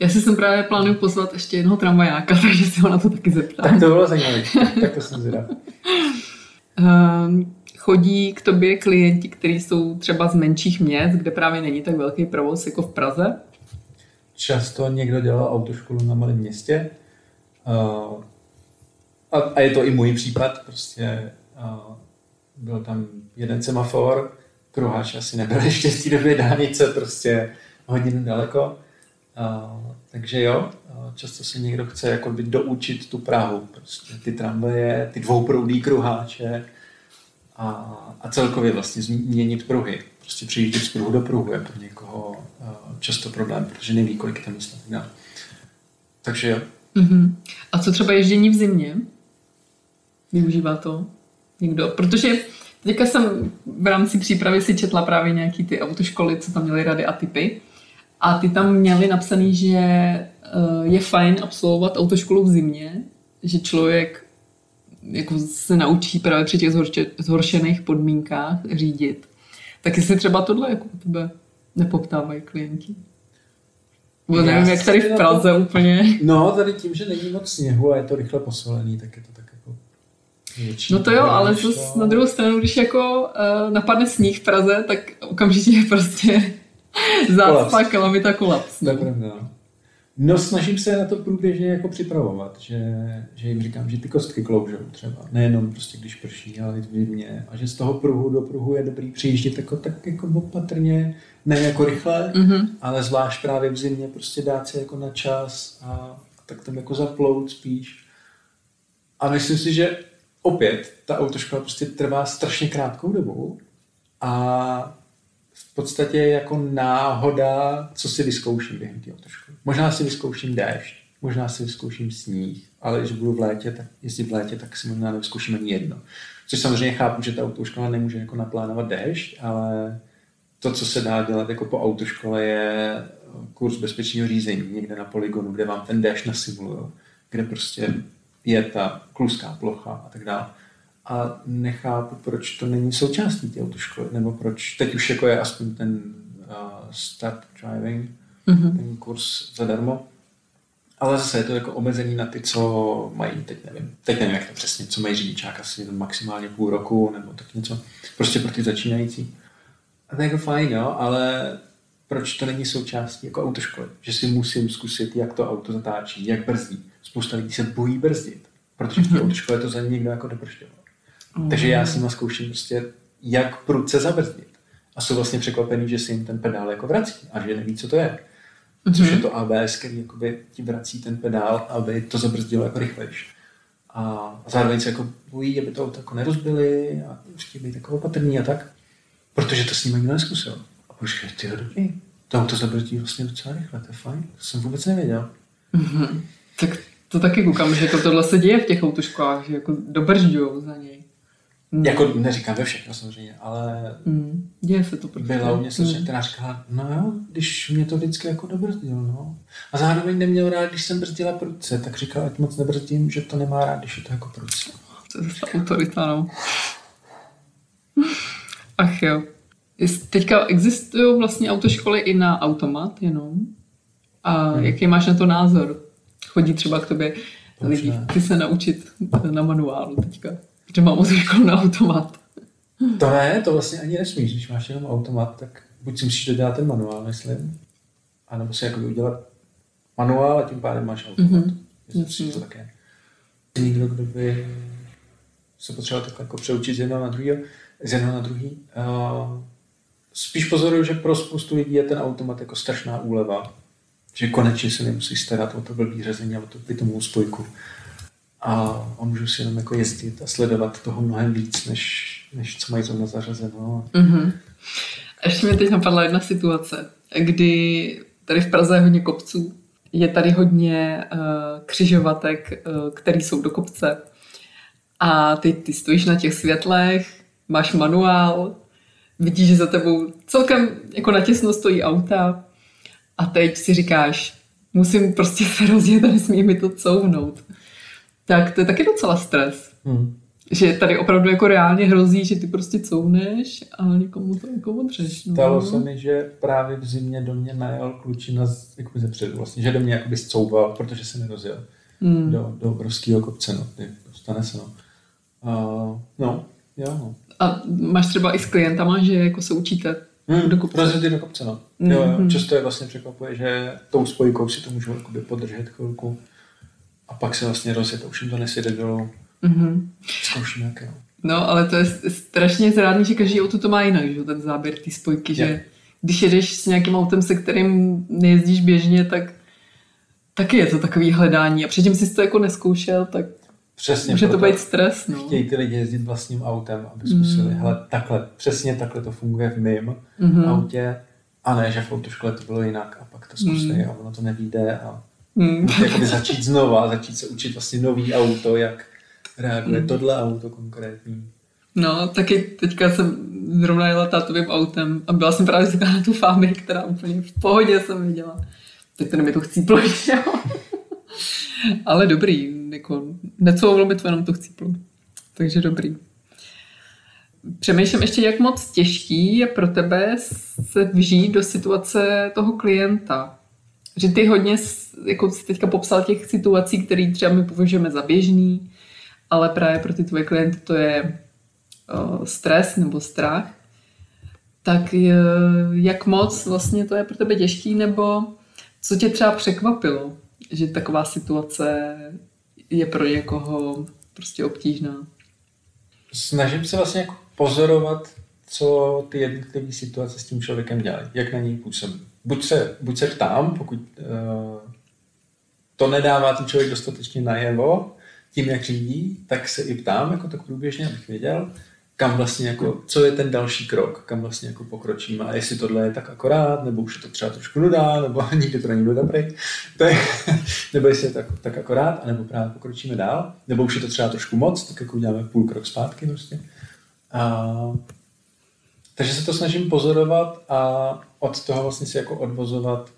S1: Já si sem právě plánuju pozvat ještě jednoho tramvajáka, takže si ho na to taky zeptám.
S2: Tak to bylo zajímavé, tak to jsem zvědav.
S1: um, chodí k tobě klienti, kteří jsou třeba z menších měst, kde právě není tak velký provoz jako v Praze?
S2: Často někdo dělal autoškolu na malém městě. Uh, a, a je to i můj případ. Prostě uh, byl tam jeden semafor, kruháč asi nebyl ještě z té doby dálnice, prostě hodinu daleko. Takže jo, často se někdo chce jako by doučit tu Prahu. Prostě ty tramvaje, ty dvouproudý kruháče, a, a celkově vlastně změnit pruhy. Prostě přijíždět z pruhu do pruhu je pro někoho často problém, protože neví, kolik tam místa dá. Takže jo.
S1: Uh-huh. A co třeba ježdění v zimě? Využívá to někdo? Protože teďka jsem v rámci přípravy si četla právě nějaký ty autoškoly, co tam měly rady a typy. A ty tam měli napsaný, že eh, je fajn absolvovat autoškolu v zimě, že člověk jako se naučí právě při těch zhoršených podmínkách řídit. Tak jestli třeba tohle jako u tebe nepoptávají klienti. Bo nevím, jak tady v Praze to... úplně.
S2: No, tady tím, že není moc sněhu a je to rychle posolený, tak je to tak jako
S1: větší. No to jo, ale zase na druhou stranu, když jako uh, napadne sníh v Praze, tak okamžitě je prostě zácpa, kalamita, kolaps.
S2: To je pravda. No. No snažím se na to průběžně jako připravovat, že, že jim říkám, že ty kostky kloužou třeba, nejenom prostě když prší, ale i v zimě a že z toho pruhu do pruhu je dobrý přijíždět jako, tak jako opatrně, ne jako rychle, mm-hmm. ale zvlášť právě v zimě prostě dát se jako na čas a, a tak tam jako zaplout spíš. A myslím si, že opět ta autoškola prostě trvá strašně krátkou dobu a v podstatě jako náhoda, co si vyzkouším během té autoškoly. Možná si vyzkouším déšť, možná si vyzkouším sníh, ale když budu v létě, tak jestli v létě, tak si možná nevyzkouším ani jedno. Což samozřejmě chápu, že ta autoškola nemůže jako naplánovat déšť, ale to, co se dá dělat jako po autoškole, je kurz bezpečného řízení někde na poligonu, kde vám ten déšť nasimulují, kde prostě je ta kluská plocha a tak dále a nechápu, proč to není součástí té autoškoly, nebo proč teď už jako je aspoň ten uh, start driving, mm-hmm. ten kurz zadarmo, ale zase je to jako omezení na ty, co mají, teď nevím, teď nevím, jak to přesně, co mají řidičák, asi maximálně půl roku, nebo tak něco, prostě pro ty začínající. A to je jako fajn, jo, ale proč to není součástí jako autoškoly? Že si musím zkusit, jak to auto zatáčí, jak brzdí. Spousta lidí se bojí brzdit, protože v té mm-hmm. autoškole to za ní někdo jako neproštěval. Takže já si zkouším prostě, jak prudce zabrzdit. a jsou vlastně překvapený, že si jim ten pedál jako vrací a že neví, co to je. Mm-hmm. Což je to ABS, který jakoby ti vrací ten pedál, aby to zabrzdilo jako rychlejš. A zároveň se jako bojí, aby to auto jako nerozbili a chtějí být jako opatrný a tak. Protože to s ním nikdo neskusil. A počkej, ty dobrý. To auto zabrzdí vlastně docela rychle, to je fajn. To jsem vůbec nevěděl.
S1: Mm-hmm. Tak to taky koukám, že jako tohle se děje v těch autoškolách, že jako dobržďujou za něj.
S2: Mm. Jako neříkám ve všech, samozřejmě, ale
S1: mm. děje se to
S2: prostě. Byla u mě slečna, mm. která říkala, no jo, když mě to vždycky jako dobrzdil, no. A zároveň neměl rád, když jsem brzdila prudce, tak říkal, ať moc nebrzdím, že to nemá rád, když je to jako prudce.
S1: To je zase autorita, no. Ach jo. Teďka existují vlastně autoškoly i na automat jenom. A hmm. jaký máš na to názor? Chodí třeba k tobě lidi, ty se naučit na manuálu teďka. Že mám autoškolu na automat.
S2: To ne, to vlastně ani nesmíš. Když máš jenom automat, tak buď si musíš dodělat ten manuál, myslím, anebo si jako udělat manuál a tím pádem máš automat. Mm-hmm. Myslím že to také. Někdo, kdo by se potřeboval takhle jako přeučit z jednoho na druhého, z jednoho na druhý. Uh, spíš pozoruju, že pro spoustu lidí je ten automat jako strašná úleva. Že konečně se nemusí starat o to blbý řezení a o to pitomou spojku. A, a můžu si jenom jako jezdit a sledovat toho mnohem víc, než, než co mají zrovna zařazeno.
S1: Mm-hmm. Ještě mě teď napadla jedna situace, kdy tady v Praze je hodně kopců, je tady hodně uh, křižovatek, uh, který jsou do kopce. A ty, ty stojíš na těch světlech, máš manuál, vidíš, že za tebou celkem jako natěsno stojí auta a teď si říkáš, musím prostě se rozjet a nesmí mi to couvnout. Tak to je taky docela stres. Hmm. Že tady opravdu jako reálně hrozí, že ty prostě couvneš a někomu to jako odřeš.
S2: No. Stalo se mi, že právě v zimě do mě najel klučina z, jako ze předu vlastně, že do mě jakoby zcouval, protože se nerozjel hmm. do, do obrovského kopce, no, stane se, no. Uh, no, jo, no.
S1: A máš třeba i s klientama, že jako se učíte
S2: hmm, do kopce? Rozjetý do kopce, no. Mm, jo, jo. Hmm. Často je vlastně překvapuje, že tou spojkou si to můžu jakoby podržet chvilku a pak se vlastně rozjet už jim to nesjede dolů. Mm-hmm. Zkouším jak jo.
S1: No, ale to je strašně zrádný, že každý auto to má jinak, že ten záběr té spojky, že je. když jedeš s nějakým autem, se kterým nejezdíš běžně, tak taky je to takový hledání a předtím jsi to jako neskoušel, tak Přesně Může to být stres, no.
S2: Chtějí ty lidi jezdit vlastním autem, aby zkusili, mm. hele, takhle, přesně takhle to funguje v mém mm-hmm. autě, a ne, že v autoškole to bylo jinak a pak to zkusili mm. a ono to nevíde a mm. jakoby začít znova, začít se učit vlastně nový auto, jak reaguje mm. tohle auto konkrétní.
S1: No, taky teďka jsem zrovna jela tátovým autem a byla jsem právě zvyklá na tu fámy, která úplně v pohodě jsem viděla. Teď to mi to chcíplo, jo. Ale dobrý, jako necouvlo mi to, jenom to chcíplo. Takže dobrý. Přemýšlím ještě, jak moc těžký je pro tebe se vžít do situace toho klienta. Že ty hodně, jako jsi teďka popsal těch situací, které třeba my považujeme za běžný, ale právě pro ty tvoje klienty to je uh, stres nebo strach. Tak uh, jak moc vlastně to je pro tebe těžký, nebo co tě třeba překvapilo, že taková situace je pro někoho prostě obtížná.
S2: Snažím se vlastně jako pozorovat, co ty jednotlivé situace s tím člověkem dělají, jak na něj působí. Buď se, buď se ptám, pokud uh, to nedává ten člověk dostatečně najevo, tím, jak řídí, tak se i ptám, jako tak průběžně, abych věděl, kam vlastně jako, co je ten další krok, kam vlastně jako pokročíme a jestli tohle je tak akorát, nebo už je to třeba trošku nudá, nebo nikdy to není dobrý, tak, nebo jestli je tak, tak akorát, anebo právě pokročíme dál, nebo už je to třeba trošku moc, tak jako uděláme půl krok zpátky prostě. A, takže se to snažím pozorovat a od toho vlastně si jako odvozovat,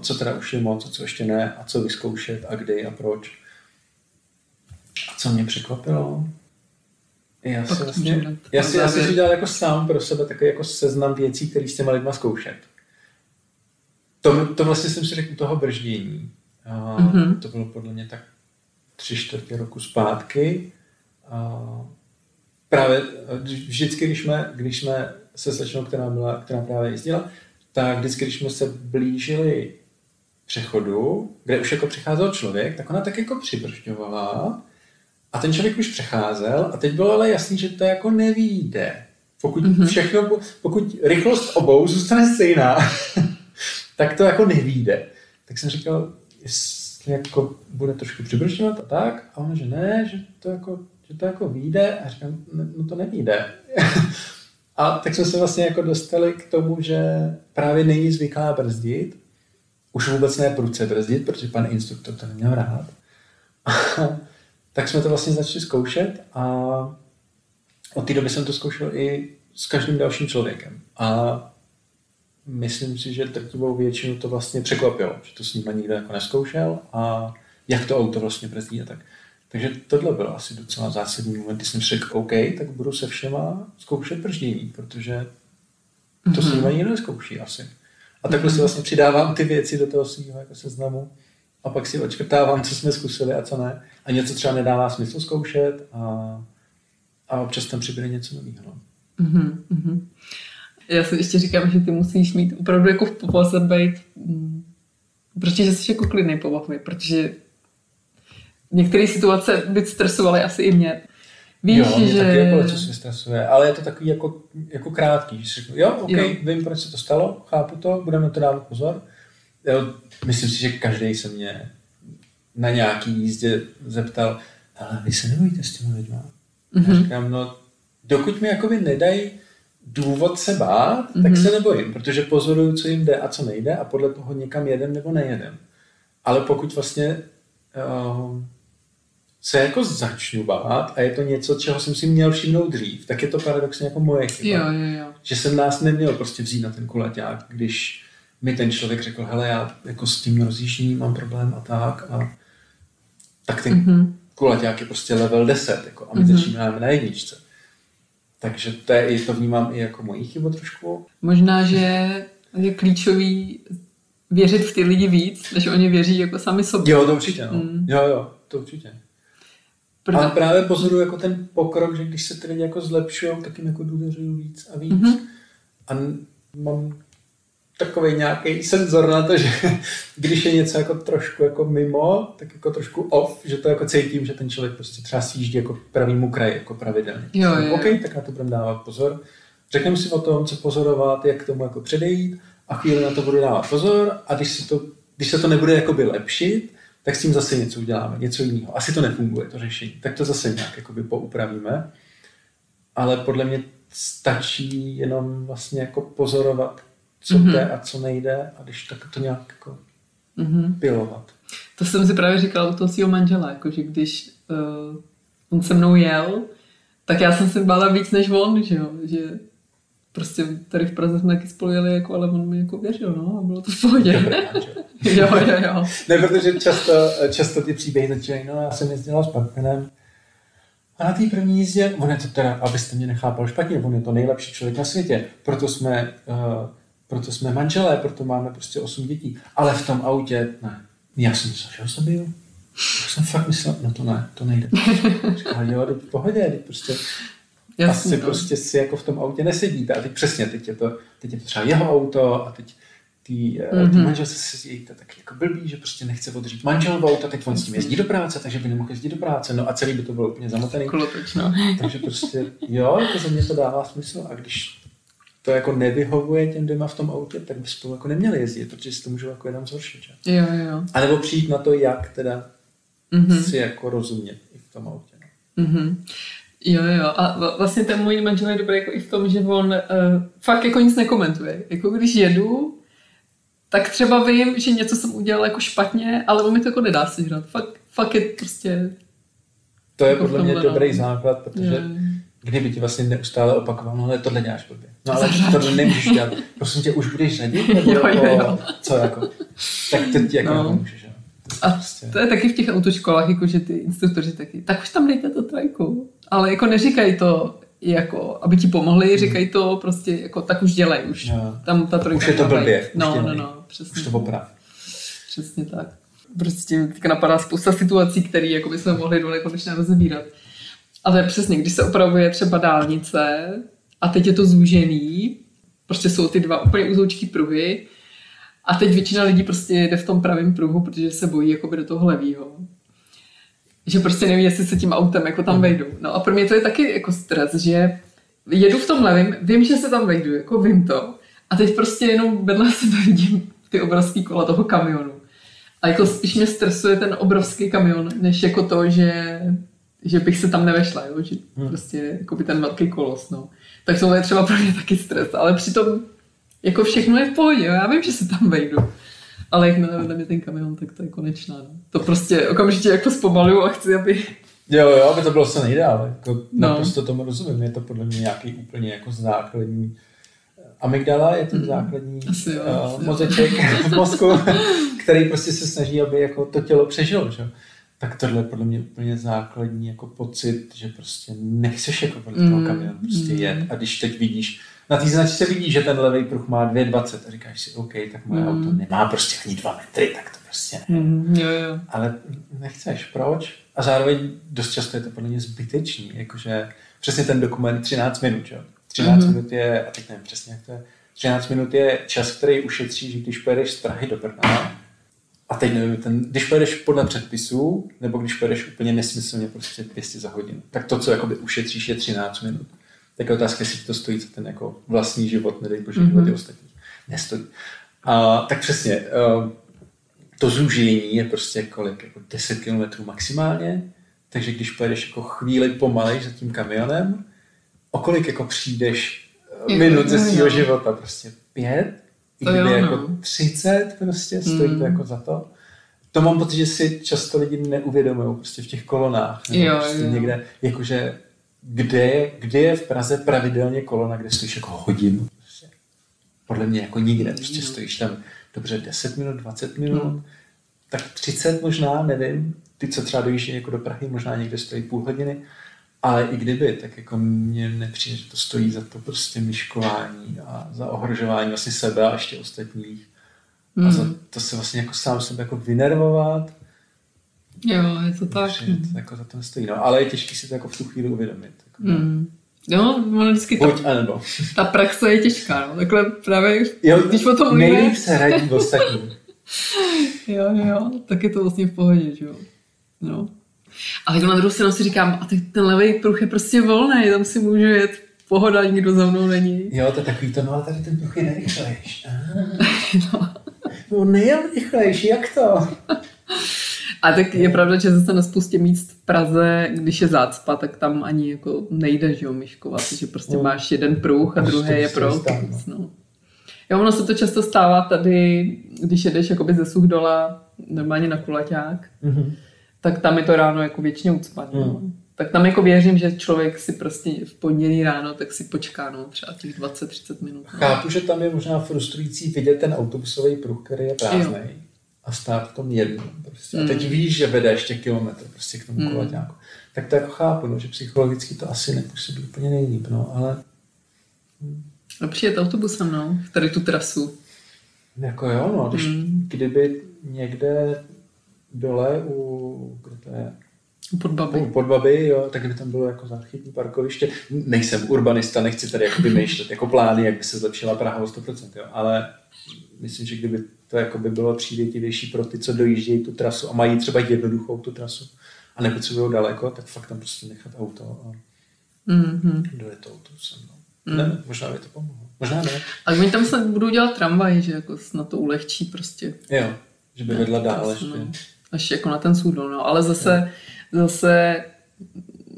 S2: co teda už je moc, a co ještě ne, a co vyzkoušet, a kdy a proč. A co mě překvapilo? Já si, vlastně, já si, já si udělal jako sám pro sebe takový jako seznam věcí, které s těma lidma zkoušet. To, to vlastně jsem si řekl u toho brždění. A mm-hmm. To bylo podle mě tak tři čtvrtě roku zpátky. A právě vždycky, když jsme, když jsme se slečnou, která, byla, která právě jezdila, tak vždycky, když jsme se blížili přechodu, kde už jako přicházel člověk, tak ona tak jako přibržďovala a ten člověk už přecházel a teď bylo ale jasný, že to jako nevíde. Pokud mm-hmm. všechno, pokud rychlost obou zůstane stejná, tak to jako nevíde. Tak jsem říkal, jestli jako bude trošku přibržďovat a tak, a on, že ne, že to jako, že to jako vyjde, a říkám, no to nevíde. a tak jsme se vlastně jako dostali k tomu, že právě není zvyklá brzdit, už vůbec ne prudce brzdit, protože pan instruktor to neměl rád. tak jsme to vlastně začali zkoušet a od té doby jsem to zkoušel i s každým dalším člověkem. A myslím si, že drtivou většinu to vlastně překvapilo, že to s nimi nikdo jako neskoušel a jak to auto vlastně brzdí a tak. Takže tohle bylo asi docela zásadní moment, kdy jsem řekl, OK, tak budu se všema zkoušet brždění, protože to mm-hmm. s nimi nikdo neskouší asi. A takhle mm-hmm. si vlastně přidávám ty věci do toho svého jako seznamu a pak si očkrtávám, co jsme zkusili a co ne. A něco třeba nedává smysl zkoušet a, a občas tam přibude něco nového.
S1: Mm-hmm. Já si ještě říkám, že ty musíš mít opravdu jako v povaze být, mm, protože jsi jako klidný povahově, protože některé situace by stresovaly asi i mě.
S2: Víš, jo, mě že... taky jako co se stresuje, ale je to takový jako, jako krátký, že si řeknu, jo, ok, jo. vím, proč se to stalo, chápu to, budeme to dávat pozor. Jo, myslím si, že každý se mě na nějaký jízdě zeptal, ale vy se nebojíte s těmi lidmi? Mm-hmm. Já říkám, no, dokud mi jakoby nedají důvod se bát, mm-hmm. tak mhm. se nebojím, protože pozoruju, co jim jde a co nejde a podle toho někam jedem nebo nejedem. Ale pokud vlastně uh, se jako začnu bát a je to něco, čeho jsem si měl všimnout dřív, tak je to paradoxně jako moje chyba.
S1: Jo, jo, jo.
S2: Že jsem nás neměl prostě vzít na ten kulaťák, když mi ten člověk řekl, hele, já jako s tím rozjížděním mám problém a tak a tak ten mm-hmm. kulaťák je prostě level 10 jako, a my mm-hmm. začínáme na jedničce. Takže to, je, to vnímám i jako mojí chybu trošku.
S1: Možná, že je klíčový věřit v ty lidi víc, než oni věří jako sami sobě.
S2: Jo, to určitě, no. Mm. Jo, jo, to určitě. Proto... Ale právě pozoruju jako ten pokrok, že když se ty lidi jako zlepšují, tak jim jako důvěřuju víc a víc. Mm-hmm. A mám takový nějaký senzor na to, že když je něco jako trošku jako mimo, tak jako trošku off, že to jako cítím, že ten člověk prostě třeba sjíždí jako pravýmu kraji, jako pravidelně.
S1: Jo, jo.
S2: OK, tak na to budeme dávat pozor. Řekneme si o tom, co pozorovat, jak k tomu jako předejít a chvíli na to budu dávat pozor a když, si to, když se to nebude jakoby lepšit, tak s tím zase něco uděláme, něco jiného. Asi to nefunguje, to řešení. Tak to zase nějak jakoby poupravíme. Ale podle mě stačí jenom vlastně jako pozorovat, co mm-hmm. jde a co nejde a když tak to nějak jako mm-hmm. pilovat.
S1: To jsem si právě říkala u toho svého manžela, jako že když uh, on se mnou jel, tak já jsem se bála víc než on, že jo, že prostě tady v Praze jsme taky spolu jeli, jako, ale on mi jako věřil, no, a bylo to v pohodě. jo, jo, jo.
S2: Ne, protože často, často ty příběhy začínají, no, já jsem jezdila s partnerem, a na té první jízdě, on je to teda, abyste mě nechápal špatně, on je to nejlepší člověk na světě, proto jsme uh, proto jsme manželé, proto máme prostě osm dětí. Ale v tom autě, ne. Já jsem myslel, že ho zabiju. Já jsem fakt myslel, no to ne, to nejde. Říkal, jo, teď v pohodě, teď prostě Jasně, asi to. prostě si jako v tom autě nesedíte. A teď přesně, teď je to, teď je to třeba jeho auto a teď ty, mm-hmm. ty manželce se sedíte tak jako blbý, že prostě nechce odřít manžel v auto, teď on s tím jezdí do práce, takže by nemohl jezdit do práce, no a celý by to bylo úplně zamotaný.
S1: Klopečno.
S2: Takže prostě, jo, to za mě to dává smysl a když to jako nevyhovuje těm dvěma v tom autě, tak by spolu jako neměli jezdit, protože si to můžou jako jenom zhoršit. Že?
S1: Jo, jo.
S2: A nebo přijít na to, jak teda mm-hmm. si jako rozumět i v tom autě.
S1: No. Mm-hmm. Jo, jo. A vlastně ten můj manžel je dobrý jako i v tom, že on uh, fakt jako nic nekomentuje. Jako když jedu, tak třeba vím, že něco jsem udělal jako špatně, ale on mi to jako nedá si hrát. Fakt, fakt je prostě...
S2: To je jako podle mě dobrý základ, protože je kdyby ti vlastně neustále opakoval, no ale tohle děláš blbě. No ale tohle nemůžeš dělat. Prosím tě, už budeš řadit? Nebo jo, jo, jo. Co jako? Tak to ti jako no. můžeš.
S1: A prostě. to je taky v těch autoškolách, jako že ty instruktoři taky, tak už tam dejte to trajku. Ale jako neříkají to, jako, aby ti pomohli, hmm. říkají to prostě, jako tak už dělej, už. Jo. Tam ta trojka.
S2: Už je to blbě.
S1: No, no, no, přesně.
S2: Už to oprav.
S1: Přesně tak. Prostě teďka napadá spousta situací, které jako bychom mohli do nekonečna rozebírat. Ale přesně, když se opravuje třeba dálnice a teď je to zúžený, prostě jsou ty dva úplně uzoučký pruhy a teď většina lidí prostě jede v tom pravém pruhu, protože se bojí jakoby do toho levýho. Že prostě neví, jestli se tím autem jako tam hmm. vejdou. No a pro mě to je taky jako stres, že jedu v tom levém, vím, že se tam vejdu, jako vím to. A teď prostě jenom vedle sebe vidím ty obrovský kola toho kamionu. A jako spíš mě stresuje ten obrovský kamion, než jako to, že, že bych se tam nevešla, jo? že hmm. prostě jako by ten velký kolos, no. Tak to je třeba pro mě taky stres, ale přitom jako všechno je v pohodě, jo? já vím, že se tam vejdu. Ale jak na mě ten kamion, tak to je konečná. No. To prostě okamžitě jako zpomaluju a chci, aby...
S2: Jo, jo, aby to bylo se nejdále. Jako no. Naprosto tomu rozumím. Je to podle mě nějaký úplně jako základní amygdala je ten mm. základní Asi jo, uh, mozeček v mozku, který prostě se snaží, aby jako to tělo přežilo. Že? Tak tohle je podle mě úplně základní jako pocit, že prostě nechceš jako podle toho mm. kamionu prostě mm. jet. A když teď vidíš, na té značce vidíš, že ten levý pruh má 2,20 a říkáš si, OK, tak moje mm. auto nemá prostě ani 2 metry, tak to prostě ne.
S1: Mm, jo, jo.
S2: Ale nechceš, proč? A zároveň dost často je to podle mě zbytečný, jakože přesně ten dokument 13 minut, jo 13 mm-hmm. minut je, a teď nevím přesně, jak to je, 13 minut je čas, který ušetříš, když pojedeš z Prahy do Brna. A teď nevím, ten, když pojedeš podle předpisů, nebo když pojedeš úplně nesmyslně prostě 200 za hodinu, tak to, co jakoby ušetříš, je 13 minut. Tak je otázka, jestli to stojí za ten jako vlastní život, nedej bože mm-hmm. životy ostatních. Nestojí. A, tak přesně, uh, to zúžení je prostě kolik, jako 10 km maximálně, takže když pojedeš jako chvíli pomalej za tím kamionem, o kolik jako přijdeš eh, minut ze svého života? Prostě pět? I kdyby jako no. třicet prostě stojí mm. to jako za to? To mám pocit, že si často lidi neuvědomují prostě v těch kolonách. Nebo
S1: jo,
S2: prostě
S1: jo.
S2: někde, jakože kde, kde je v Praze pravidelně kolona, kde stojíš jako hodinu? Podle mě jako nikde. Prostě stojíš tam dobře 10 minut, 20 minut, mm. tak 30 možná, nevím. Ty, co třeba dojíždějí jako do Prahy, možná někde stojí půl hodiny. Ale i kdyby, tak jako mně nepřijde, že to stojí za to prostě myškování a za ohrožování vlastně sebe a ještě ostatních. Mm. A za hmm. to se vlastně jako sám sebe jako vynervovat.
S1: Jo, je to tak.
S2: Přijde, to jako za to stojí. No, ale je těžké si to jako v tu chvíli uvědomit. Jako,
S1: mm. No, ono vždycky
S2: Buď ta, anebo.
S1: ta praxe je těžká, no. Takhle právě,
S2: jo,
S1: když o tom
S2: mluvíme... se radí ostatní.
S1: jo, jo, tak je to vlastně v pohodě, že jo. No. Ale na druhou stranu si říkám, a ten levý pruh je prostě volný, tam si můžu jet pohoda, nikdo za mnou není.
S2: Jo, to je takový to, no ale tady ten pruh je nejrychlejší. no. no nejel rychlejší, jak to?
S1: A tak je pravda, že zase na spoustě míst v Praze, když je zácpa, tak tam ani jako nejde, že jo, myškovat, že prostě no. máš jeden pruh a druhý je prout. No. Jo, ono se to často stává tady, když jedeš jakoby ze Suchdola, normálně na kulaťák, mm-hmm tak tam je to ráno jako většině ucpané. No. Hmm. Tak tam jako věřím, že člověk si prostě v pondělí ráno tak si počká no, třeba těch 20-30 minut.
S2: No. Chápu, že tam je možná frustrující vidět ten autobusový pruh, který je prázdný a stát v tom jednom. Prostě. A teď hmm. víš, že vede ještě kilometr prostě k tomu hmm. kolaťáku. Tak to jako chápu, no, že psychologicky to asi nepůsobí úplně nejlíp, no, ale...
S1: A přijet autobusem, no, tady tu trasu.
S2: Jako jo, no, když, hmm. kdyby někde dole u, kde to je?
S1: Podbaby.
S2: U Podbaby, jo, tak by tam bylo jako záchytní parkoviště. Nejsem urbanista, nechci tady jako vymýšlet jako plány, jak by se zlepšila Praha o 100%, jo, ale myslím, že kdyby to jako by bylo přívětivější pro ty, co dojíždějí tu trasu a mají třeba jednoduchou tu trasu a nepotřebují daleko, tak fakt tam prostě nechat auto a mm-hmm. dojet to autobusem. No. Mm. Ne, možná by to pomohlo. Možná ne.
S1: Ale oni tam se budou dělat tramvaj, že jako na to ulehčí prostě.
S2: Jo, že by vedla dál ještě. No
S1: až jako na ten Sudol, no. Ale zase, no. Zase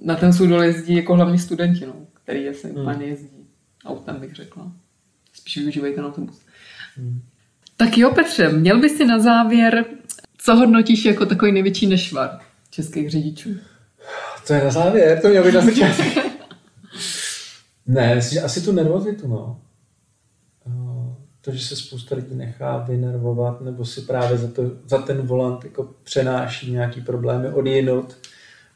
S1: na ten Sudol jezdí jako hlavní studenti, no, který asi hmm. úplně jezdí autem, bych řekla. Spíš využívají ten autobus. Hmm. Tak jo, Petře, měl bys si na závěr, co hodnotíš jako takový největší nešvar českých řidičů?
S2: To je na závěr, to měl být na začátek. ne, asi tu nervozitu, no to, že se spousta lidí nechá vynervovat nebo si právě za, to, za ten volant jako přenáší nějaký problémy od jinot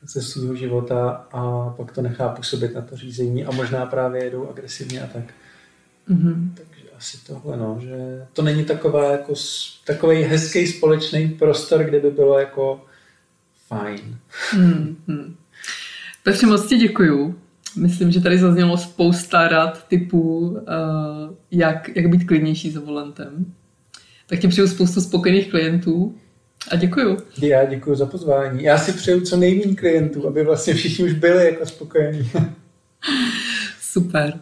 S2: ze svého života a pak to nechá působit na to řízení a možná právě jedou agresivně a tak. Mm-hmm. Takže asi tohle, no, že to není taková jako, takový hezký společný prostor, kde by bylo jako fajn.
S1: Mm-hmm. Petře, moc ti děkuju. Myslím, že tady zaznělo spousta rad typů, uh, jak, jak být klidnější za volantem. Tak ti přeju spoustu spokojených klientů a děkuju.
S2: Já děkuji za pozvání. Já si přeju co nejméně klientů, aby vlastně všichni už byli jako spokojení.
S1: Super.